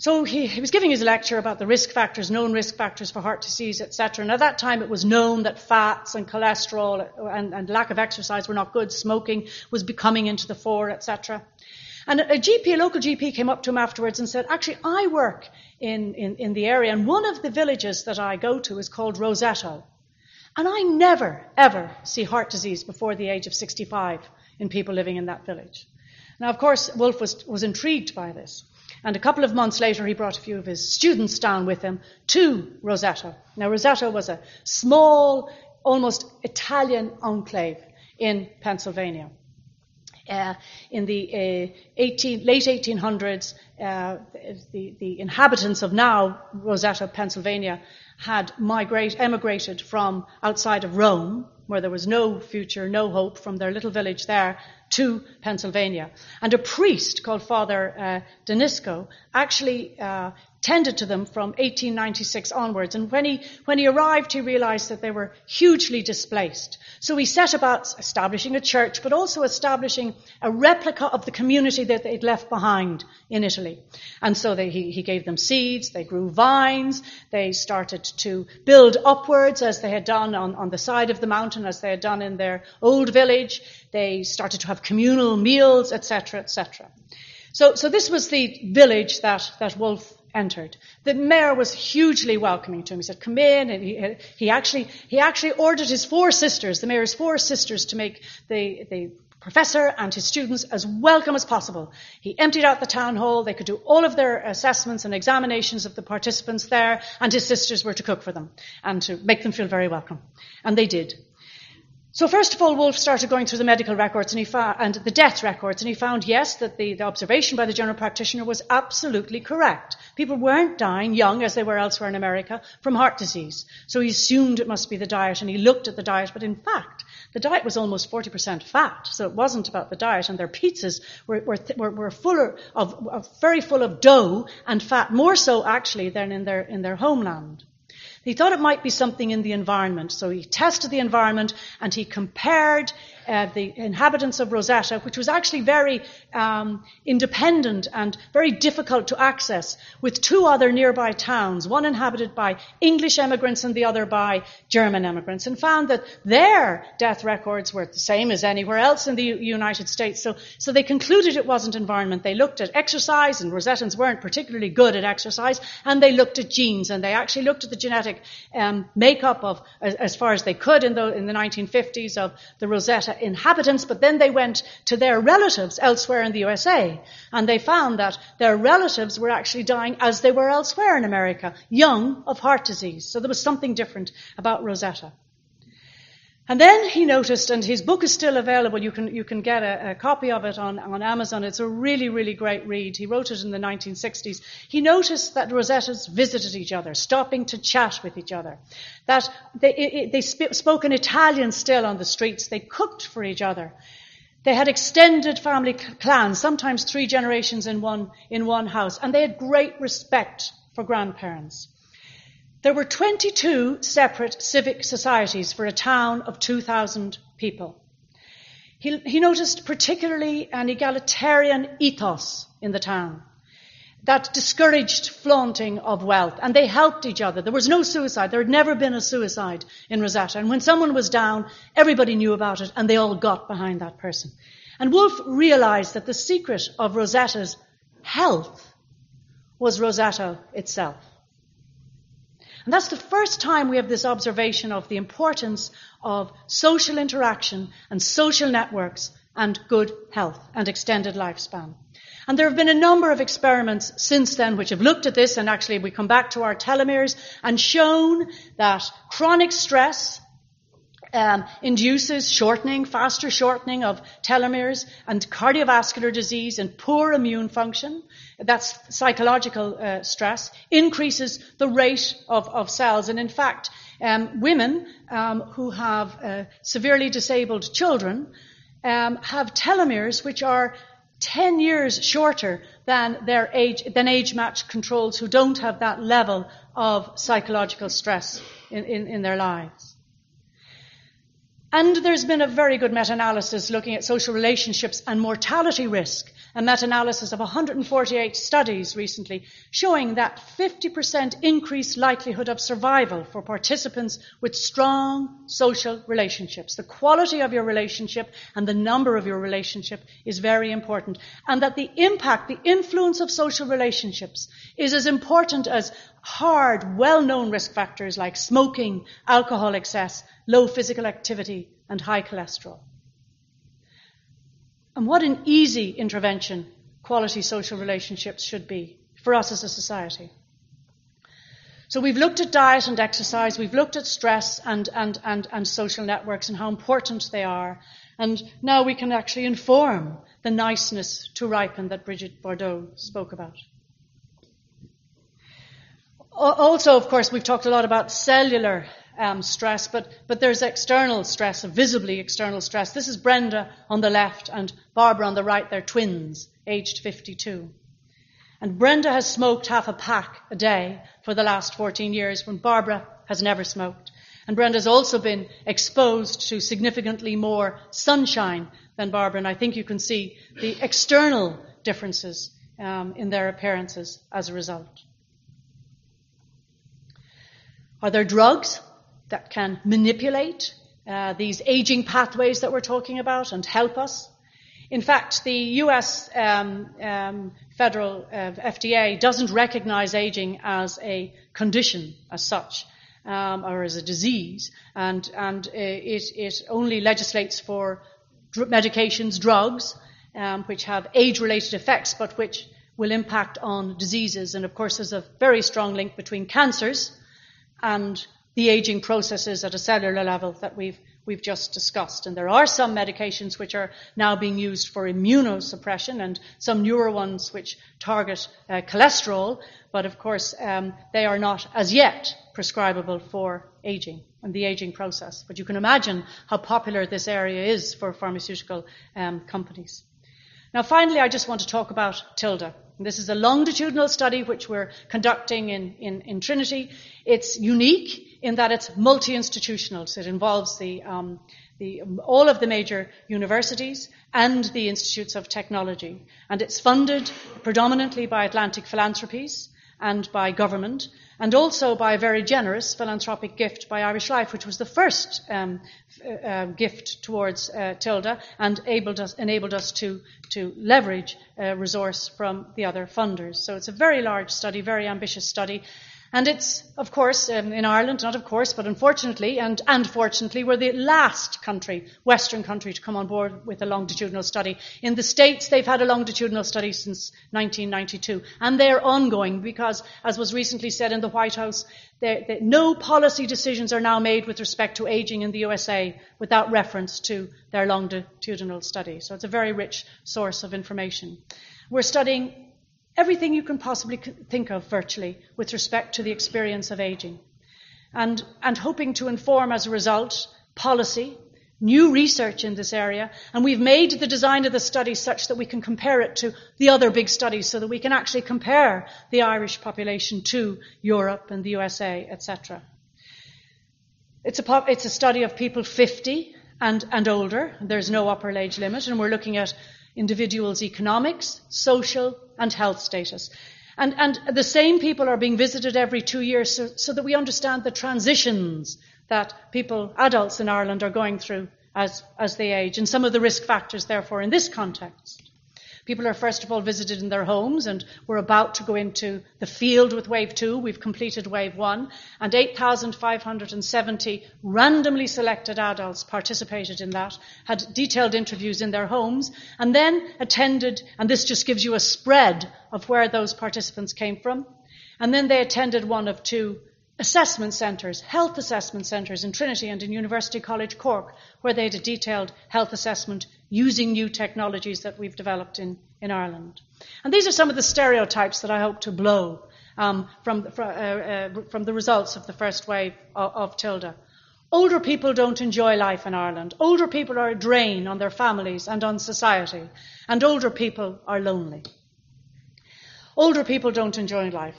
So he, he, was giving his lecture about the risk factors, known risk factors for heart disease, etc. And at that time, it was known that fats and cholesterol and, and lack of exercise were not good. Smoking was becoming into the fore, etc. And a GP, a local GP, came up to him afterwards and said, Actually, I work in, in, in the area, and one of the villages that I go to is called Roseto, And I never, ever see heart disease before the age of 65 in people living in that village. Now, of course, Wolf was, was intrigued by this. And a couple of months later, he brought a few of his students down with him to Roseto. Now, Roseto was a small, almost Italian enclave in Pennsylvania uh, in the uh, 18, late 1800s, uh, the, the, inhabitants of now Roseto, Pennsylvania, had migrate, emigrated from outside of Rome, where there was no future, no hope, from their little village there to Pennsylvania. And a priest called Father uh, de Nisco actually uh, tended to them from 1896 onwards. And when he, when he arrived, he realized that they were hugely displaced. So he set about establishing a church, but also establishing a replica of the community that they'd left behind in Italy. And so they, he, he gave them seeds, they grew vines, they started to build upwards as they had done on, on the side of the mountain, as they had done in their old village. They started to have communal meals, etc., etc. So, so this was the village that, that Wolf entered. The mayor was hugely welcoming to him. He said, come in. And he, he, actually, he actually ordered his four sisters, the mayor's four sisters, to make the, the professor and his students as welcome as possible. He emptied out the town hall. They could do all of their assessments and examinations of the participants there, and his sisters were to cook for them and to make them feel very welcome. And they did. So first of all, Wolf started going through the medical records and, found, and the death records, and he found, yes, that the, the observation by the general practitioner was absolutely correct. People weren't dying young, as they were elsewhere in America, from heart disease. So he assumed it must be the diet, and he looked at the diet, but in fact, the diet was almost 40% fat, so it wasn't about the diet, and their pizzas were, were, were, were full of, of, very full of dough and fat, more so actually than in their, in their homeland. He thought it might be something in the environment, so he tested the environment and he compared uh, the inhabitants of Roseto, which was actually very um, independent and very difficult to access, with two other nearby towns, one inhabited by English emigrants and the other by German emigrants, and found that their death records were the same as anywhere else in the U- United States. So, so they concluded it wasn't environment. They looked at exercise, and Rosettans weren't particularly good at exercise, and they looked at genes, and they actually looked at the genetic um, makeup of, as, as, far as they could in the, in the 1950s, of the Roseto inhabitants, but then they went to their relatives elsewhere in the USA, and they found that their relatives were actually dying as they were elsewhere in America, young of heart disease. So there was something different about Roseto. And then he noticed, and his book is still available. You can, you can get a, a, copy of it on, on Amazon. It's a really, really great read. He wrote it in the 1960s. He noticed that Rosettas visited each other, stopping to chat with each other. That they, it, they sp- spoke in Italian still on the streets. They cooked for each other. They had extended family clans, sometimes three generations in one, in one house. And they had great respect for grandparents. There were 22 separate civic societies for a town of 2,000 people. He, he, noticed particularly an egalitarian ethos in the town that discouraged flaunting of wealth, and they helped each other. There was no suicide. There had never been a suicide in Roseto. And when someone was down, everybody knew about it, and they all got behind that person. And Wolf realized that the secret of Roseto's health was Roseto itself. And that's the first time we have this observation of the importance of social interaction and social networks and good health and extended lifespan. And there have been a number of experiments since then which have looked at this, and actually we come back to our telomeres and shown that chronic stress um, induces shortening, faster shortening of telomeres and cardiovascular disease and poor immune function. That's psychological uh, stress, increases the rate of, of cells. And in fact, um, women um, who have uh, severely disabled children um, have telomeres which are 10 years shorter than their age, than age-matched controls who don't have that level of psychological stress in, in, in their lives. And there's been a very good meta-analysis looking at social relationships and mortality risk, a meta-analysis of 148 studies recently, showing that 50% increased likelihood of survival for participants with strong social relationships. The quality of your relationship and the number of your relationship is very important. And that the impact, the influence of social relationships is as important as hard, well-known risk factors like smoking, alcohol excess, low physical activity, and high cholesterol. And what an easy intervention quality social relationships should be for us as a society. So we've looked at diet and exercise, we've looked at stress and, and, and, and social networks and how important they are. And now we can actually inform the niceness to ripen that Brigitte Bardot spoke about. Also, of course, we've talked a lot about cellular um, stress, but, but there's external stress, visibly external stress. This is Brenda on the left and Barbara on the right. They're twins, aged 52. And Brenda has smoked half a pack a day for the last 14 years when Barbara has never smoked. And Brenda's also been exposed to significantly more sunshine than Barbara, and I think you can see the external differences um, in their appearances as a result. Are there drugs? That can manipulate uh, these aging pathways that we're talking about and help us. In fact, the US um, um, federal uh, FDA doesn't recognize aging as a condition as such. Um, or as a disease, and, and uh, it, it only legislates for dr- medications, drugs, um, which have age-related effects, but which will impact on diseases. And of course, there's a very strong link between cancers and the aging processes at a cellular level that we've, we've just discussed. And there are some medications which are now being used for immunosuppression and some newer ones which target uh, cholesterol, but of course um, they are not as yet prescribable for aging and the aging process. But you can imagine how popular this area is for pharmaceutical um, companies. Now finally, I just want to talk about TILDA. This is a longitudinal study which we're conducting in, in, in Trinity. It's unique in that it's multi-institutional. So it involves the, um, the, all of the major universities and the institutes of technology. And it's funded predominantly by Atlantic Philanthropies and by government, and also by a very generous philanthropic gift by Irish Life, which was the first um, uh, gift towards uh, Tilda and us, enabled us to, to leverage a resource from the other funders. So it's a very large study, very ambitious study, and it's, of course, um, in Ireland, not of course, but unfortunately, and, and fortunately, we're the last country, Western country, to come on board with a longitudinal study. In the States, they've had a longitudinal study since 1992, and they're ongoing because, as was recently said in the White House, no policy decisions are now made with respect to aging in the USA without reference to their longitudinal study. So it's a very rich source of information. We're studying everything you can possibly think of virtually with respect to the experience of aging. And, and hoping to inform as a result policy, new research in this area, and we've made the design of the study such that we can compare it to the other big studies so that we can actually compare the Irish population to Europe and the USA, etc. It's a, it's a study of people 50 and, and older. There's no upper age limit, and we're looking at individuals' economics, social, and health status. And, and the same people are being visited every two years so, so that we understand the transitions that people, adults in Ireland, are going through as, as they age, and some of the risk factors, therefore, in this context. People are first of all visited in their homes, and we're about to go into the field with wave two. We've completed wave one, and 8,570 randomly selected adults participated in that, had detailed interviews in their homes, and then attended, and this just gives you a spread of where those participants came from. And then they attended one of two assessment centres, health assessment centres in Trinity and in University College Cork, where they had a detailed health assessment using new technologies that we've developed in, in Ireland. And these are some of the stereotypes that I hope to blow um, from, from, uh, uh, from, the results of the first wave of, of Tilda. Older people don't enjoy life in Ireland. Older people are a drain on their families and on society. And older people are lonely. Older people don't enjoy life.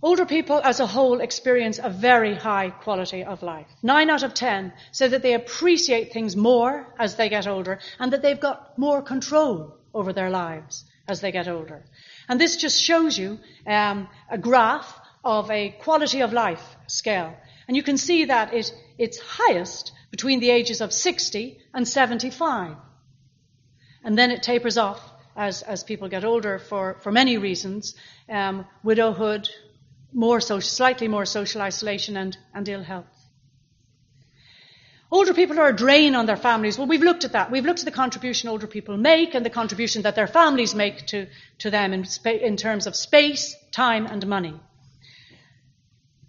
Older people as a whole experience a very high quality of life. Nine out of ten say that they appreciate things more as they get older and that they've got more control over their lives as they get older. And this just shows you um, a graph of a quality of life scale. And you can see that it, it's highest between the ages of 60 and 75. And then it tapers off as, as people get older for, for many reasons um, widowhood, more social, slightly more social isolation and, and ill health. Older people are a drain on their families. Well, we've looked at that. We've looked at the contribution older people make and the contribution that their families make to, to them in, spa- in terms of space, time, and money.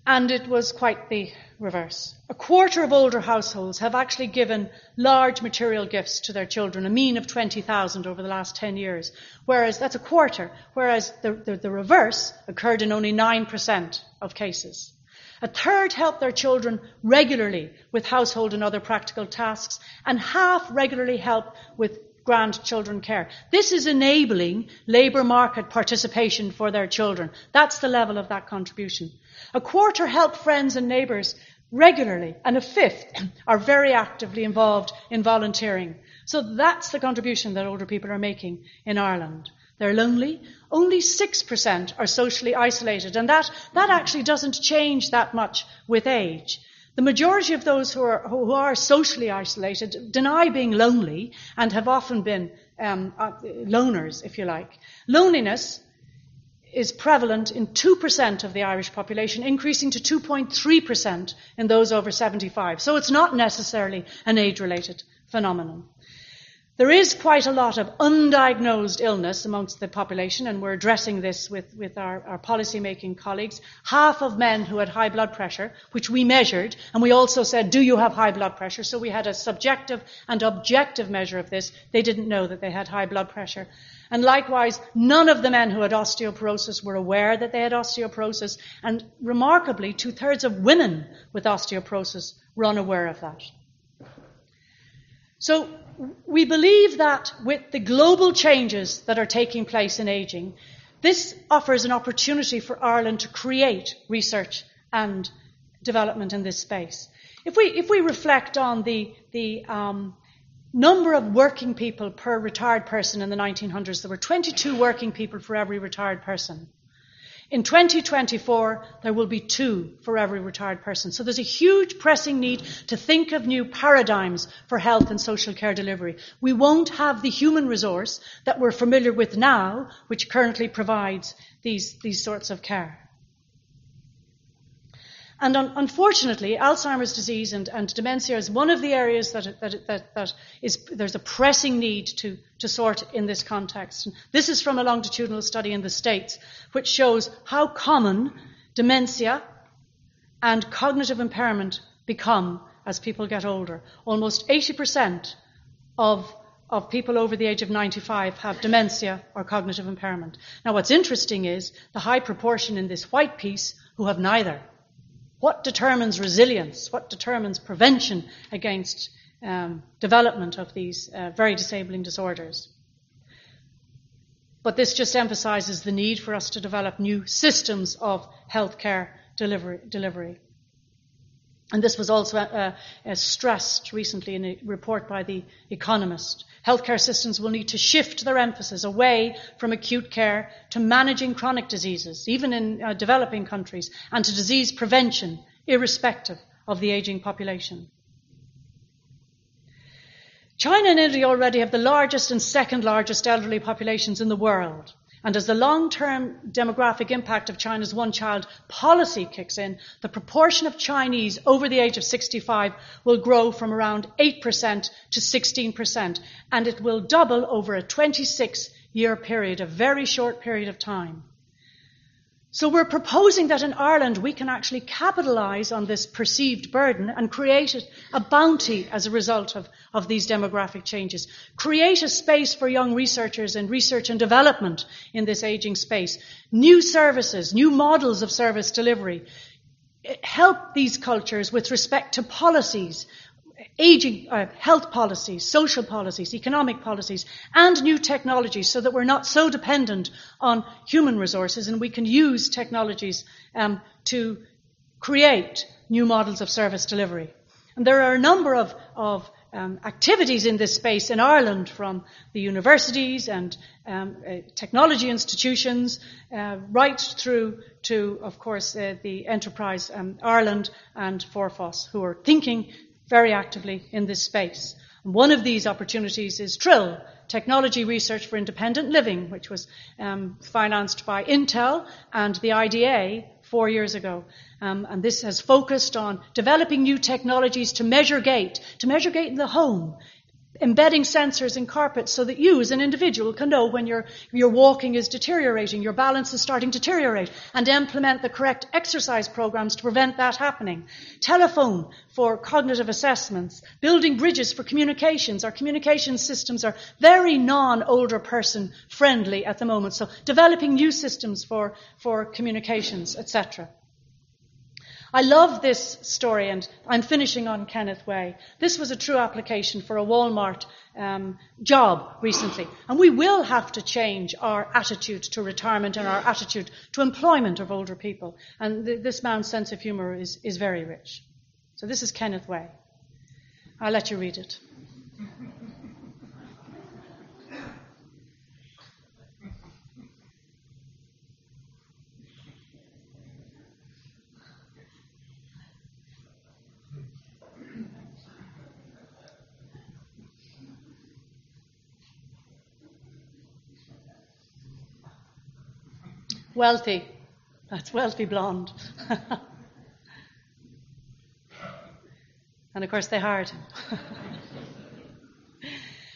And it was quite the reverse. A quarter of older households have actually given large material gifts to their children, a mean of 20,000 over the last 10 years. Whereas, that's a quarter, whereas the, the, the reverse occurred in only 9% of cases. A third help their children regularly with household and other practical tasks, and half regularly help with grandchildren care. This is enabling labour market participation for their children. That's the level of that contribution. A quarter help friends and neighbours regularly, and a fifth (clears throat) are very actively involved in volunteering. So that's the contribution that older people are making in Ireland. They're lonely. Only 6% are socially isolated, and that, that actually doesn't change that much with age. The majority of those who are, who are socially isolated deny being lonely and have often been um, uh, loners, if you like. Loneliness is prevalent in 2% of the Irish population, increasing to 2.3% in those over 75. So it's not necessarily an age related phenomenon. There is quite a lot of undiagnosed illness amongst the population, and we're addressing this with, with our, our policy making colleagues. Half of men who had high blood pressure, which we measured, and we also said, Do you have high blood pressure? So we had a subjective and objective measure of this. They didn't know that they had high blood pressure. And likewise, none of the men who had osteoporosis were aware that they had osteoporosis, and remarkably, two thirds of women with osteoporosis were unaware of that. So we believe that with the global changes that are taking place in ageing, this offers an opportunity for Ireland to create research and development in this space. If we, if we reflect on the, the um, number of working people per retired person in the 1900s, there were 22 working people for every retired person. In 2024, there will be two for every retired person. So there's a huge pressing need to think of new paradigms for health and social care delivery. We won't have the human resource that we're familiar with now, which currently provides these, these sorts of care. And un- unfortunately, Alzheimer's disease and, and, dementia is one of the areas that, that, that, that is, there's a pressing need to, to sort in this context. And this is from a longitudinal study in the States, which shows how common dementia and cognitive impairment become as people get older. Almost 80% of of people over the age of 95 have dementia or cognitive impairment. Now, what's interesting is the high proportion in this white piece who have neither. What determines resilience? What determines prevention against um, development of these uh, very disabling disorders? But this just emphasizes the need for us to develop new systems of healthcare delivery. delivery. And this was also uh, uh, stressed recently in a report by The Economist. Healthcare systems will need to shift their emphasis away from acute care to managing chronic diseases, even in uh, developing countries, and to disease prevention, irrespective of the aging population. China and India already have the largest and second largest elderly populations in the world. And as the long-term demographic impact of China's one-child policy kicks in, the proportion of Chinese over the age of 65 will grow from around 8% to 16%, and it will double over a 26-year period, a very short period of time. So we're proposing that in Ireland we can actually capitalise on this perceived burden and create a bounty as a result of, of these demographic changes. Create a space for young researchers in research and development in this ageing space. New services, new models of service delivery. Help these cultures with respect to policies, aging, uh, health policies, social policies, economic policies, and new technologies so that we're not so dependent on human resources and we can use technologies um, to create new models of service delivery. And there are a number of, of um, activities in this space in Ireland from the universities and um, uh, technology institutions uh, right through to, of course, uh, the Enterprise um, Ireland and Forfás, who are thinking very actively in this space. And one of these opportunities is TRIL, Technology Research for Independent Living, which was um, financed by Intel and the IDA four years ago. Um, and this has focused on developing new technologies to measure gait, to measure gait in the home, embedding sensors in carpets so that you as an individual can know when your, your walking is deteriorating, your balance is starting to deteriorate, and implement the correct exercise programs to prevent that happening. Telephone for cognitive assessments, building bridges for communications. Our communication systems are very non-older person friendly at the moment, so developing new systems for, for communications, etc. I love this story, and I'm finishing on Kenneth Way. This was a true application for a Walmart um, job recently, and we will have to change our attitude to retirement and our attitude to employment of older people. And th- this man's sense of humour is, is very rich. So this is Kenneth Way. I'll let you read it. Wealthy. That's wealthy blonde. (laughs) and of course, they hired him. (laughs)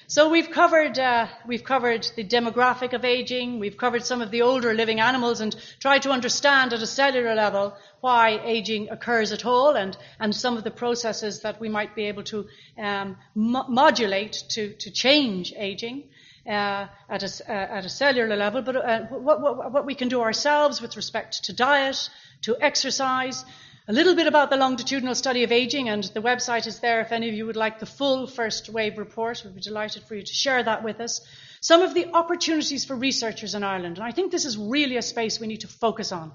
so we've covered uh, we've covered the demographic of aging. We've covered some of the older living animals and tried to understand at a cellular level why aging occurs at all and, and some of the processes that we might be able to um, mo- modulate to, to change aging uh, at, a, uh, at, a, cellular level, but uh, what, what, what, we can do ourselves with respect to diet, to exercise, a little bit about the longitudinal study of aging, and the website is there if any of you would like the full first wave report. We'd be delighted for you to share that with us. Some of the opportunities for researchers in Ireland, and I think this is really a space we need to focus on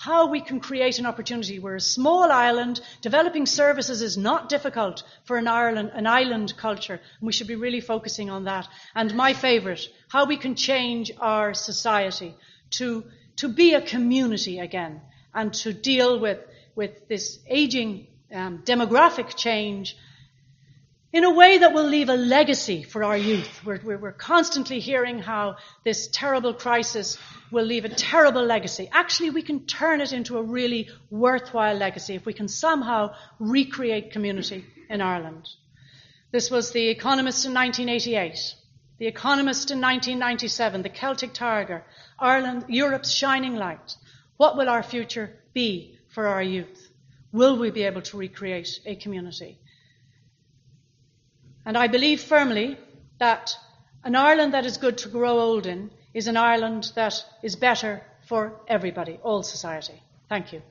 how we can create an opportunity. We're a small island. Developing services is not difficult for an, Ireland, an island culture, and we should be really focusing on that. And my favourite, how we can change our society to, to be a community again and to deal with, with this aging um, demographic change in a way that will leave a legacy for our youth. We're, we're, constantly hearing how this terrible crisis will leave a terrible legacy. Actually, we can turn it into a really worthwhile legacy if we can somehow recreate community in Ireland. This was The Economist in 1988, The Economist in 1997, The Celtic Tiger, Ireland, Europe's shining light. What will our future be for our youth? Will we be able to recreate a community? And I believe firmly that an Ireland that is good to grow old in is an Ireland that is better for everybody, all society. Thank you.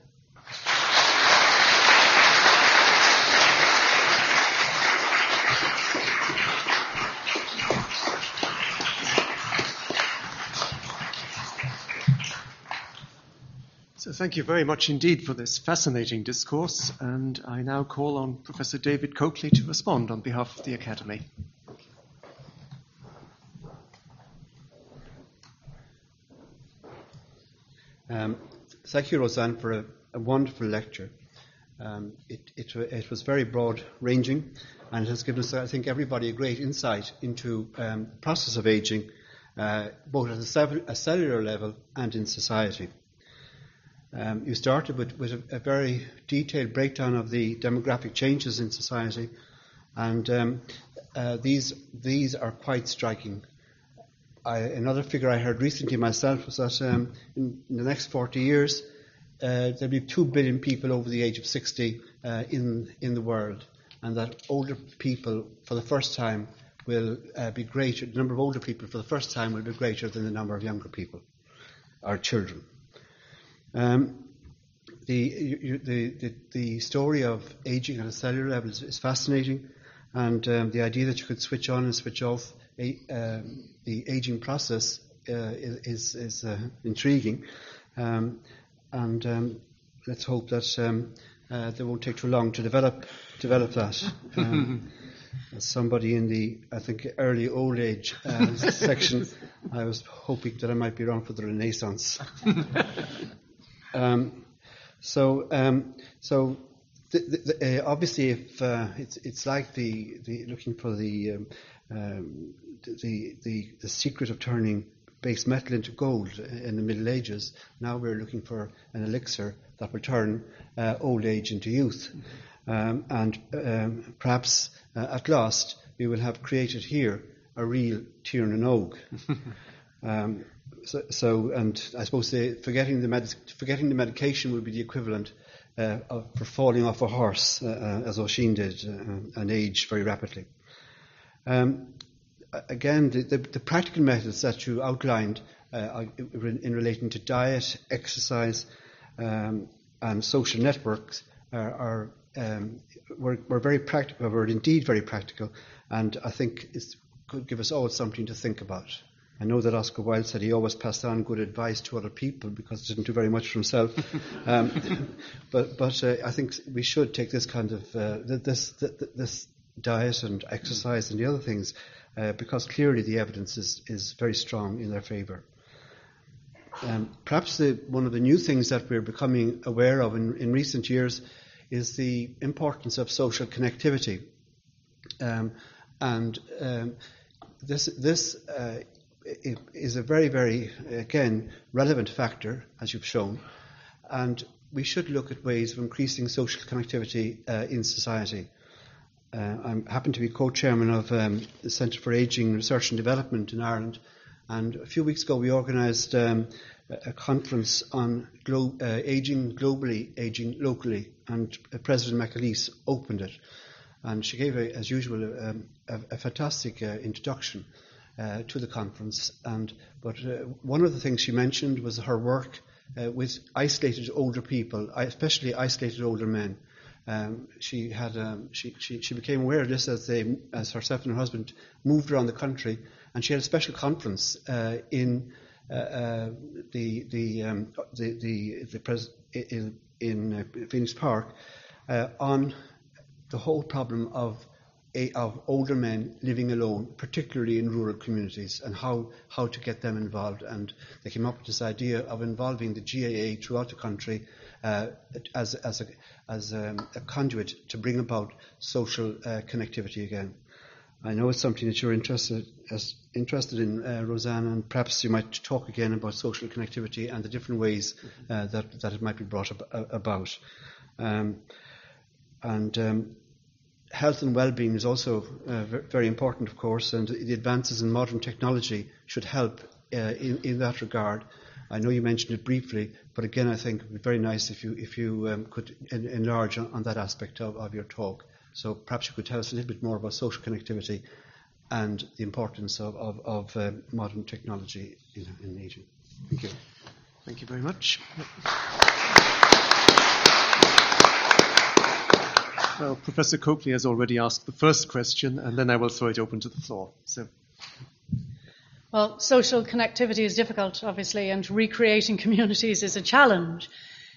Thank you very much indeed for this fascinating discourse, and I now call on Professor David Coakley to respond on behalf of the Academy. Um, thank you, Roseanne, for a, a wonderful lecture. Um, it, it, it, was very broad ranging and has given us, I think, everybody a great insight into um, process of aging, uh, both at a, cellular level and in society. Um, you started with, with a, a, very detailed breakdown of the demographic changes in society, and um, uh, these these are quite striking. I, another figure I heard recently myself was that um, in, in, the next 40 years, uh, there'll be 2 billion people over the age of 60 uh, in, in the world, and that older people, for the first time, will uh, be greater, the number of older people for the first time will be greater than the number of younger people, or children. Um, the, you, the, the, the, story of aging at a cellular level is, is fascinating, and um, the idea that you could switch on and switch off a, um, the aging process uh, is, is uh, intriguing. Um, and um, let's hope that um, uh, they won't take too long to develop develop that. Um, (laughs) as somebody in the, I think, early old age uh, section, (laughs) I was hoping that I might be around for the Renaissance. (laughs) Um, so, um, so the, the, uh, obviously, if uh, it's it's like the, the looking for the, um, um, the the the secret of turning base metal into gold in the Middle Ages. Now we're looking for an elixir that will turn uh, old age into youth, um, and um, perhaps uh, at last we will have created here a real nÓg. (laughs) um, so, so, and I suppose the, forgetting, the med- forgetting the medication would be the equivalent uh, of, for falling off a horse, uh, uh as Oisin did, uh, and age very rapidly. Um, again, the, the, the, practical methods that you outlined uh, in, in relating to diet, exercise, um, and social networks are, are um, were, were, very practical, were indeed very practical, and I think it could give us all something to think about. I know that Oscar Wilde said he always passed on good advice to other people because he didn't do very much for himself. (laughs) um, but but uh, I think we should take this kind of uh, this this diet and exercise and the other things uh, because clearly the evidence is, is very strong in their favour. Um, perhaps the, one of the new things that we're becoming aware of in, in recent years is the importance of social connectivity. Um, and um, this, this uh, is a very, very, again, relevant factor, as you've shown, and we should look at ways of increasing social connectivity uh, in society. Uh, I happen to be co-chairman of um, the Centre for Ageing Research and Development in Ireland, and a few weeks ago we organised um, a conference on glo- uh, ageing globally, ageing locally, and uh, President McAleese opened it, and she gave, a, as usual, um, a, a, fantastic uh, introduction uh, to the conference. And but uh, one of the things she mentioned was her work uh, with isolated older people, especially isolated older men. Um, she had um, she, she, she became aware of this as they as herself and her husband moved around the country, and she had a special conference uh, in uh, uh, the the, um, the the the pres- in, in Phoenix Park on the whole problem of of older men living alone, particularly in rural communities, and how, how to get them involved. And they came up with this idea of involving the GAA throughout the country uh, as, as, a, as um, a, conduit to bring about social uh, connectivity again. I know it's something that you're interested interested in, uh, Roseanne, and perhaps you might talk again about social connectivity and the different ways uh, that that it might be brought ab- about. Um, and um, health and well-being is also uh, very important, of course, and the advances in modern technology should help uh, in, in, that regard. I know you mentioned it briefly, but again, I think it would be very nice if you if you um, could en- enlarge on, on, that aspect of, of your talk. So perhaps you could tell us a little bit more about social connectivity and the importance of, of, of uh, modern technology in, in aging. Thank you. Thank you very much. Well, Professor Coakley has already asked the first question, and then I will throw it open to the floor. So. Well, social connectivity is difficult, obviously, and recreating communities is a challenge.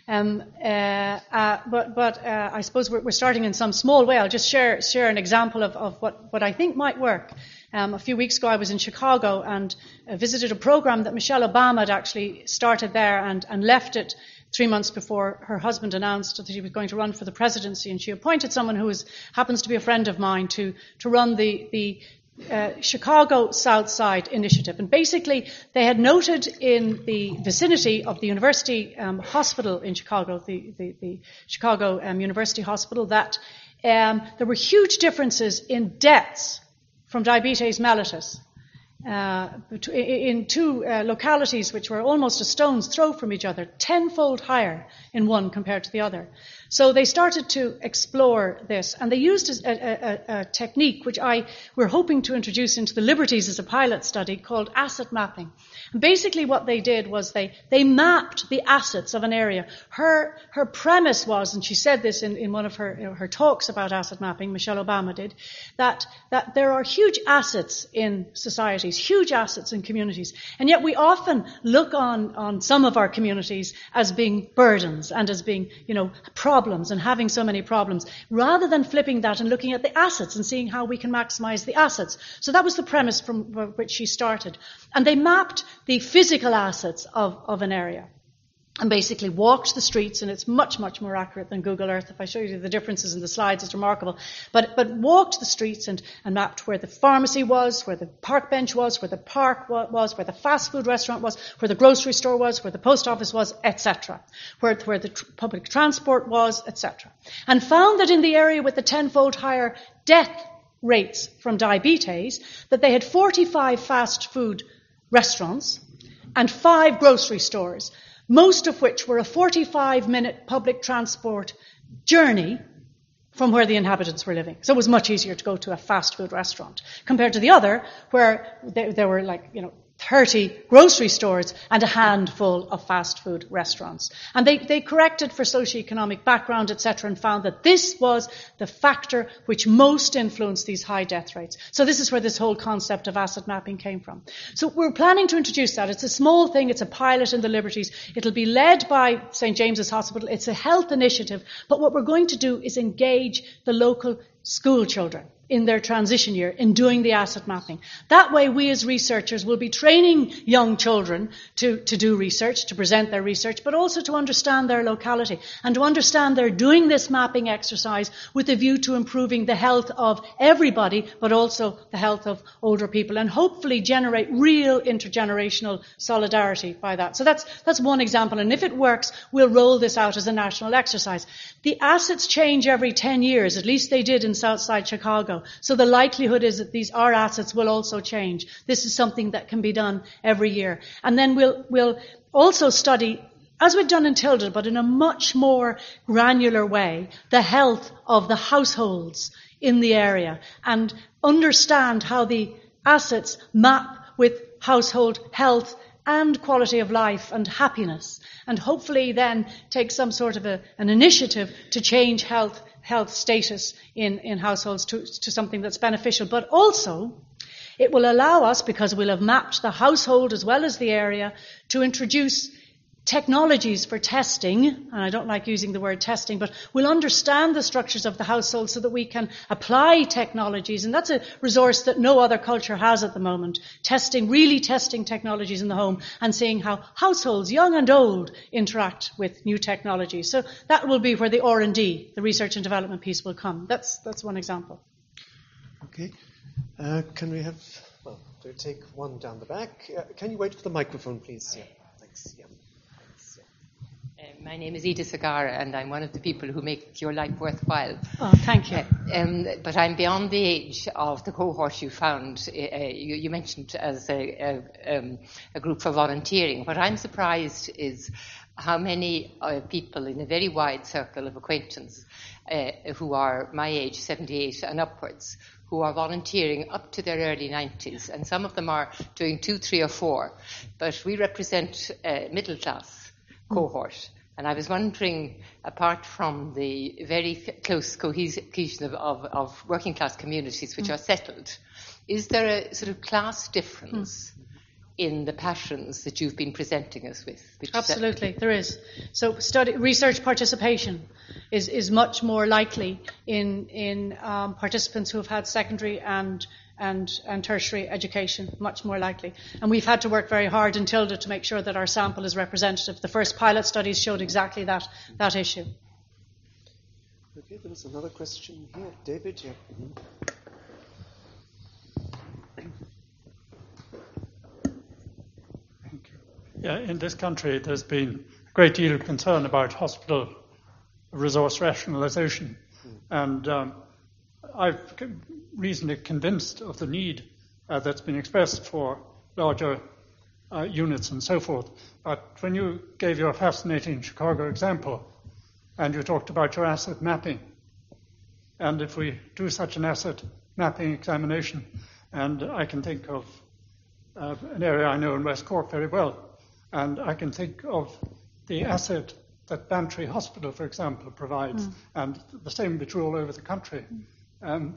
Um, uh, uh, but, but uh, I suppose we're, we're, starting in some small way. I'll just share, share an example of, of what, what I think might work. Um, a few weeks ago, I was in Chicago and uh, visited a program that Michelle Obama had actually started there and, and left it three months before her husband announced that he was going to run for the presidency, and she appointed someone who is, happens to be a friend of mine to, to run the, the uh, Chicago South Side Initiative. And basically, they had noted in the vicinity of the University um, Hospital in Chicago, the, the, the Chicago um, University Hospital, that um, there were huge differences in deaths from diabetes mellitus. Uh, in two uh, localities which were almost a stone's throw from each other, tenfold higher in one compared to the other. So they started to explore this, and they used a, a, a, technique which I were hoping to introduce into the Liberties as a pilot study called asset mapping. And basically, what they did was they they mapped the assets of an area. Her her premise was, and she said this in, in one of her her talks about asset mapping. Michelle Obama did that that there are huge assets in societies, huge assets in communities, and yet we often look on on some of our communities as being burdens and as being you know problems problems and having so many problems, rather than flipping that and looking at the assets and seeing how we can maximize the assets. So that was the premise from which she started. And they mapped the physical assets of, of an area and basically walked the streets, and it's much, much more accurate than Google Earth. If I show you the differences in the slides, it's remarkable. But, but walked the streets and, and mapped where the pharmacy was, where the park bench was, where the park was, where the fast food restaurant was, where the grocery store was, where the post office was, etc. Where, where the tr- public transport was, etc. And found that in the area with the tenfold higher death rates from diabetes, that they had 45 fast food restaurants and five grocery stores most of which were a 45 minute public transport journey from where the inhabitants were living. So it was much easier to go to a fast food restaurant compared to the other where there were like, you know, 30 grocery stores and a handful of fast food restaurants. And they, they corrected for socioeconomic background, etc., and found that this was the factor which most influenced these high death rates. So this is where this whole concept of asset mapping came from. So we're planning to introduce that. It's a small thing, it's a pilot in the Liberties. It'll be led by St. James's Hospital. It's a health initiative. But what we're going to do is engage the local school children in their transition year in doing the asset mapping. That way, we as researchers will be training young children to, to do research, to present their research, but also to understand their locality and to understand they're doing this mapping exercise with a view to improving the health of everybody, but also the health of older people and hopefully generate real intergenerational solidarity by that. So that's, that's one example. And if it works, we'll roll this out as a national exercise. The assets change every 10 years, at least they did in Southside Chicago. So the likelihood is that these our assets will also change. This is something that can be done every year. And then we'll, we'll also study as we've done in Tilda, but in a much more granular way, the health of the households in the area and understand how the assets map with household health and quality of life and happiness, and hopefully then take some sort of a, an initiative to change health health status in, in households to, to something that's beneficial. But also, it will allow us, because we'll have mapped the household as well as the area, to introduce technologies for testing, and I don't like using the word testing, but we'll understand the structures of the household so that we can apply technologies, and that's a resource that no other culture has at the moment. Testing, really testing technologies in the home and seeing how households, young and old, interact with new technologies. So that will be where the R&D, the research and development piece will come. That's, that's one example. Okay. Uh, can we have, well, do take one down the back. Uh, can you wait for the microphone, please? Yeah, thanks. Yeah. Um, my name is Edith Sagarra, and I'm one of the people who make your life worthwhile. Oh, thank you. Uh, um, but I'm beyond the age of the cohort you found, uh, you, you, mentioned as a, a, um, a, group for volunteering. What I'm surprised is how many uh, people in a very wide circle of acquaintance uh, who are my age, 78 and upwards, who are volunteering up to their early 90s, and some of them are doing two, three, or four. But we represent uh, middle class cohort. And I was wondering, apart from the very close cohesion of, of, of working class communities which mm. are settled, is there a sort of class difference mm. In the passions that you've been presenting us with. Absolutely, there is. So, study, research participation is, is much more likely in, in um, participants who have had secondary and, and, and tertiary education, much more likely. And we've had to work very hard in Tilda to make sure that our sample is representative. The first pilot studies showed exactly that, that issue. Okay, there was another question here. David, yeah. Mm-hmm. Yeah, in this country, there's been a great deal of concern about hospital resource rationalization. Mm. And um, I've reasonably convinced of the need uh, that's been expressed for larger uh, units and so forth. But when you gave your fascinating Chicago example, and you talked about your asset mapping, and if we do such an asset mapping examination, and I can think of uh, an area I know in West Cork very well, and I can think of the asset that Bantry Hospital, for example, provides, mm. and the same would be true all over the country. Um,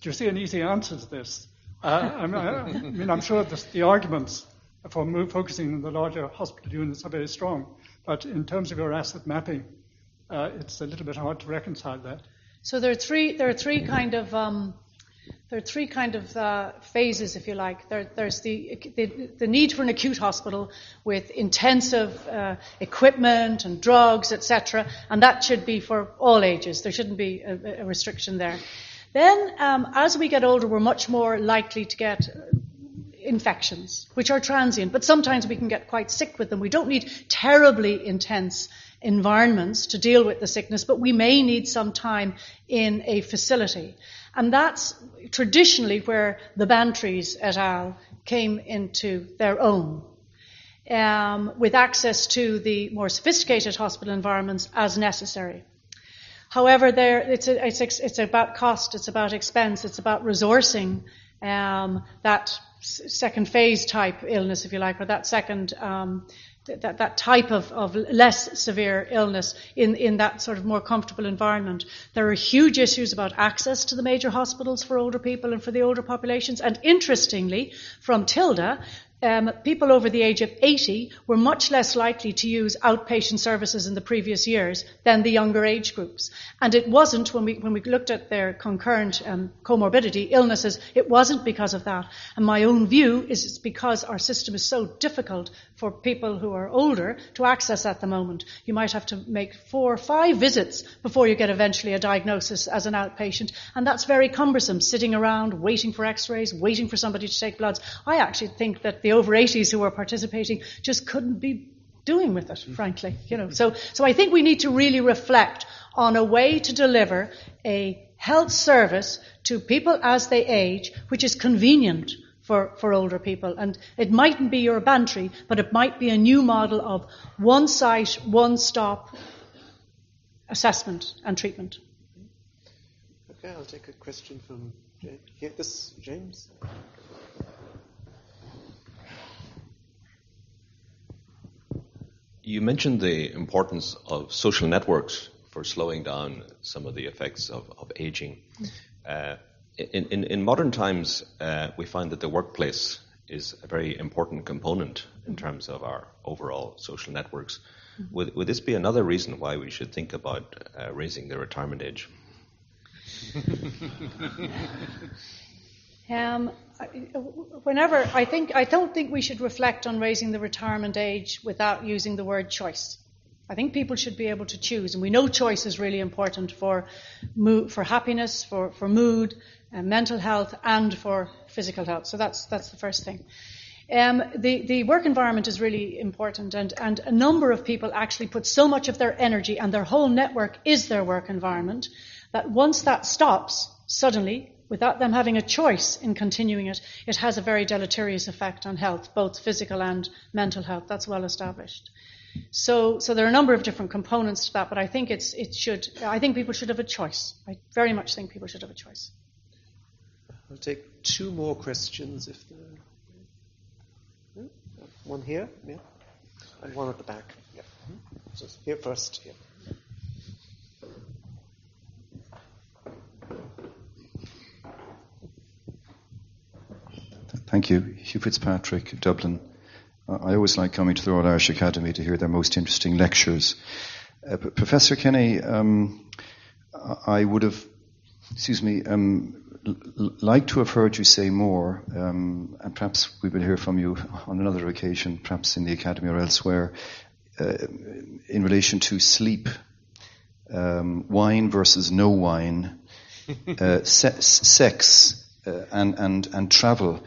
do you see an easy answer to this? Uh, I, mean, I, I, mean, I'm sure the arguments for move, focusing on the larger hospital units are very strong, but in terms of your asset mapping, uh, it's a little bit hard to reconcile that. So there are three. There are three kind of um, there are three kind of uh, phases, if you like. There, there's the, the, the, need for an acute hospital with intensive uh, equipment and drugs, etc., and that should be for all ages. There shouldn't be a, a restriction there. Then, um, as we get older, we're much more likely to get infections, which are transient, but sometimes we can get quite sick with them. We don't need terribly intense environments to deal with the sickness, but we may need some time in a facility. And that's traditionally where the Bantries et al. came into their own. Um, with access to the more sophisticated hospital environments as necessary. However, there, it's, a, it's, it's, about cost, it's about expense, it's about resourcing um, that second phase type illness, if you like, or that second um, that, that type of, of less severe illness in, in that sort of more comfortable environment. There are huge issues about access to the major hospitals for older people and for the older populations. And interestingly, from Tilda, um, people over the age of 80 were much less likely to use outpatient services in the previous years than the younger age groups. And it wasn't, when we, when we looked at their concurrent um, comorbidity, illnesses, it wasn't because of that. And my own view is it's because our system is so difficult for people who are older to access at the moment. You might have to make four or five visits before you get eventually a diagnosis as an outpatient. And that's very cumbersome, sitting around, waiting for x-rays, waiting for somebody to take bloods. I actually think that the over 80s who were participating just couldn't be doing with it, mm-hmm. frankly. You know, so, so I think we need to really reflect on a way to deliver a health service to people as they age, which is convenient for, for older people. And it mightn't be your Bantry, but it might be a new model of one site, one stop assessment and treatment. Okay, I'll take a question from here. This James. You mentioned the importance of social networks for slowing down some of the effects of, of aging. Uh, in, in, in, modern times, uh, we find that the workplace is a very important component in terms of our overall social networks. Would, would this be another reason why we should think about uh, raising the retirement age? (laughs) Um, whenever I think I don't think we should reflect on raising the retirement age without using the word choice. I think people should be able to choose, and we know choice is really important for mood, for happiness, for for mood, uh, mental health, and for physical health. So that's that's the first thing. Um, the, the work environment is really important, and, and a number of people actually put so much of their energy and their whole network is their work environment that once that stops, suddenly without them having a choice in continuing it, it has a very deleterious effect on health, both physical and mental health. That's well established. So, so there are a number of different components to that, but I think it's, it should, I think people should have a choice. I very much think people should have a choice. I'll take two more questions if there are... one here, yeah, and one at the back. Yeah. Mm-hmm. So here first, here. Thank you. Hugh Fitzpatrick, Dublin I always like coming to the Royal Irish Academy to hear their most interesting lectures. Uh, Professor Kenny, um, I would have, excuse me, um, l- like to have heard you say more, um, and perhaps we will hear from you on another occasion, perhaps in the Academy or elsewhere, uh, in relation to sleep, um, wine versus no wine, (laughs) uh, se- sex, uh, and, and, and travel.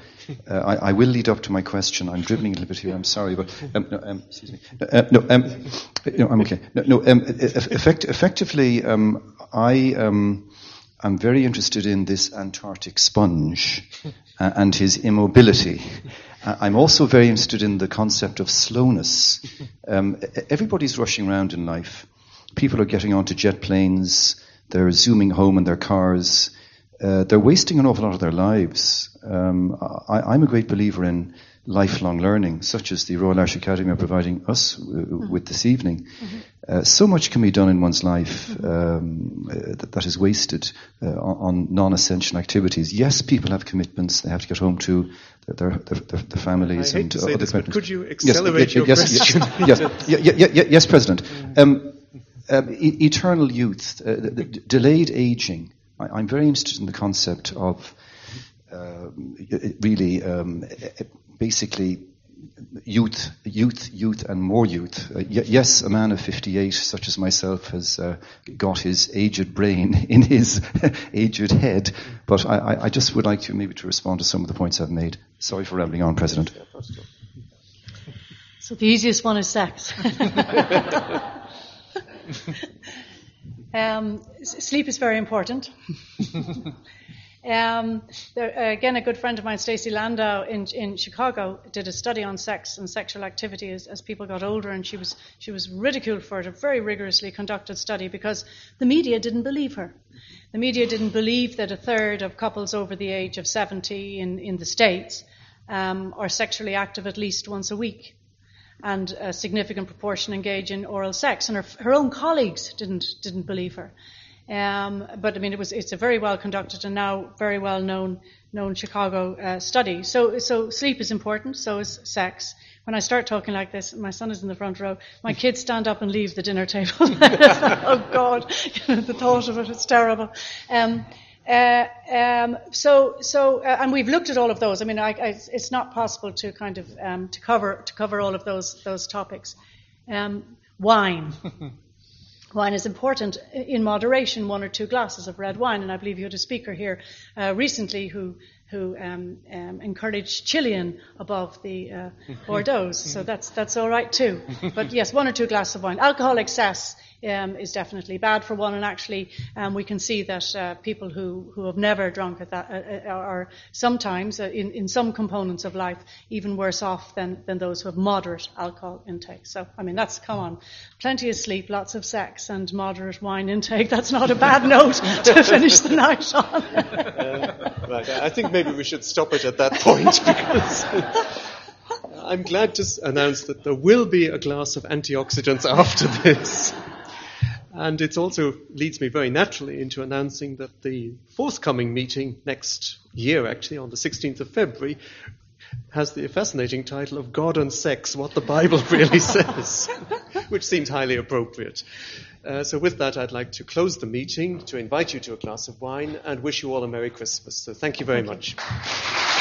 Uh, I, I, will lead up to my question. I'm dribbling a little bit here. I'm sorry, but um, no, um, excuse me. Uh, no, um, no, I'm okay. No, no um, effect, effectively, um, I am um, very interested in this Antarctic sponge uh, and his immobility. Uh, I'm also very interested in the concept of slowness. Everybody's rushing around in life. People are getting onto jet planes. They're zooming home in their cars uh, they're wasting an awful lot of their lives. Um, I, am a great believer in lifelong learning, such as the Royal Irish Academy are providing us w- mm-hmm. with this evening. Mm-hmm. Uh, so much can be done in one's life mm-hmm. um, uh, that, that is wasted uh, on, on, non-essential activities. Yes, people have commitments; they have to get home to their, their, their, their families I hate and to say other this, commitments. But could you accelerate yes, your yes, question? (laughs) Yes, yes, yes, yes, President. Um, um, e- eternal youth, uh, the, the delayed aging I, am very interested in the concept of uh, really um, basically youth, youth, youth, and more youth. Uh, y- yes, a man of 58, such as myself, has uh, got his aged brain (laughs) in his (laughs) aged head. But I, I, just would like to maybe to respond to some of the points I've made. Sorry for rambling on, President. So the easiest one is sex. (laughs) Um, sleep is very important. (laughs) um, there, again, a good friend of mine, Stacy Lindau, in, in Chicago, did a study on sex and sexual activity as, as people got older, and she was she was ridiculed for it. A very rigorously conducted study because the media didn't believe her. The media didn't believe that a third of couples over the age of 70 in, in the States um, are sexually active at least once a week and a significant proportion engage in oral sex. And her, her own colleagues didn't didn't believe her. Um, but I mean, it was it's a very well conducted and now very well known known Chicago uh, study. So so sleep is important. So is sex. When I start talking like this, my son is in the front row. My kids stand up and leave the dinner table. (laughs) oh God, (laughs) the thought of it, it's terrible. Um, uh, um, so, so, uh, and we've looked at all of those. I mean, I, I, it's not possible to kind of um, to cover to cover all of those those topics. Um, wine, (laughs) wine is important in moderation. One or two glasses of red wine, and I believe you had a speaker here uh, recently who who um, um, encouraged Chilean above the uh, (laughs) Bordeaux. so that's that's all right too. (laughs) But yes, one or two glasses of wine. Alcohol excess um, is definitely bad for one. And actually, um, we can see that uh, people who, who have never drunk at that uh, uh are sometimes, uh, in, in some components of life, even worse off than, than those who have moderate alcohol intake. So, I mean, that's, come on, plenty of sleep, lots of sex, and moderate wine intake. That's not a bad note to (laughs) finish the night on. (laughs) uh, right, I think maybe we should stop it at that point (laughs) because. I'm glad to announce that there will be a glass of antioxidants after this. And it also leads me very naturally into announcing that the forthcoming meeting next year, actually, on the 16th of February, has the fascinating title of God and Sex, What the Bible (laughs) Really Says, which seems highly appropriate. Uh, so, with that, I'd like to close the meeting, to invite you to a glass of wine, and wish you all a Merry Christmas. So, thank you very thank much. You.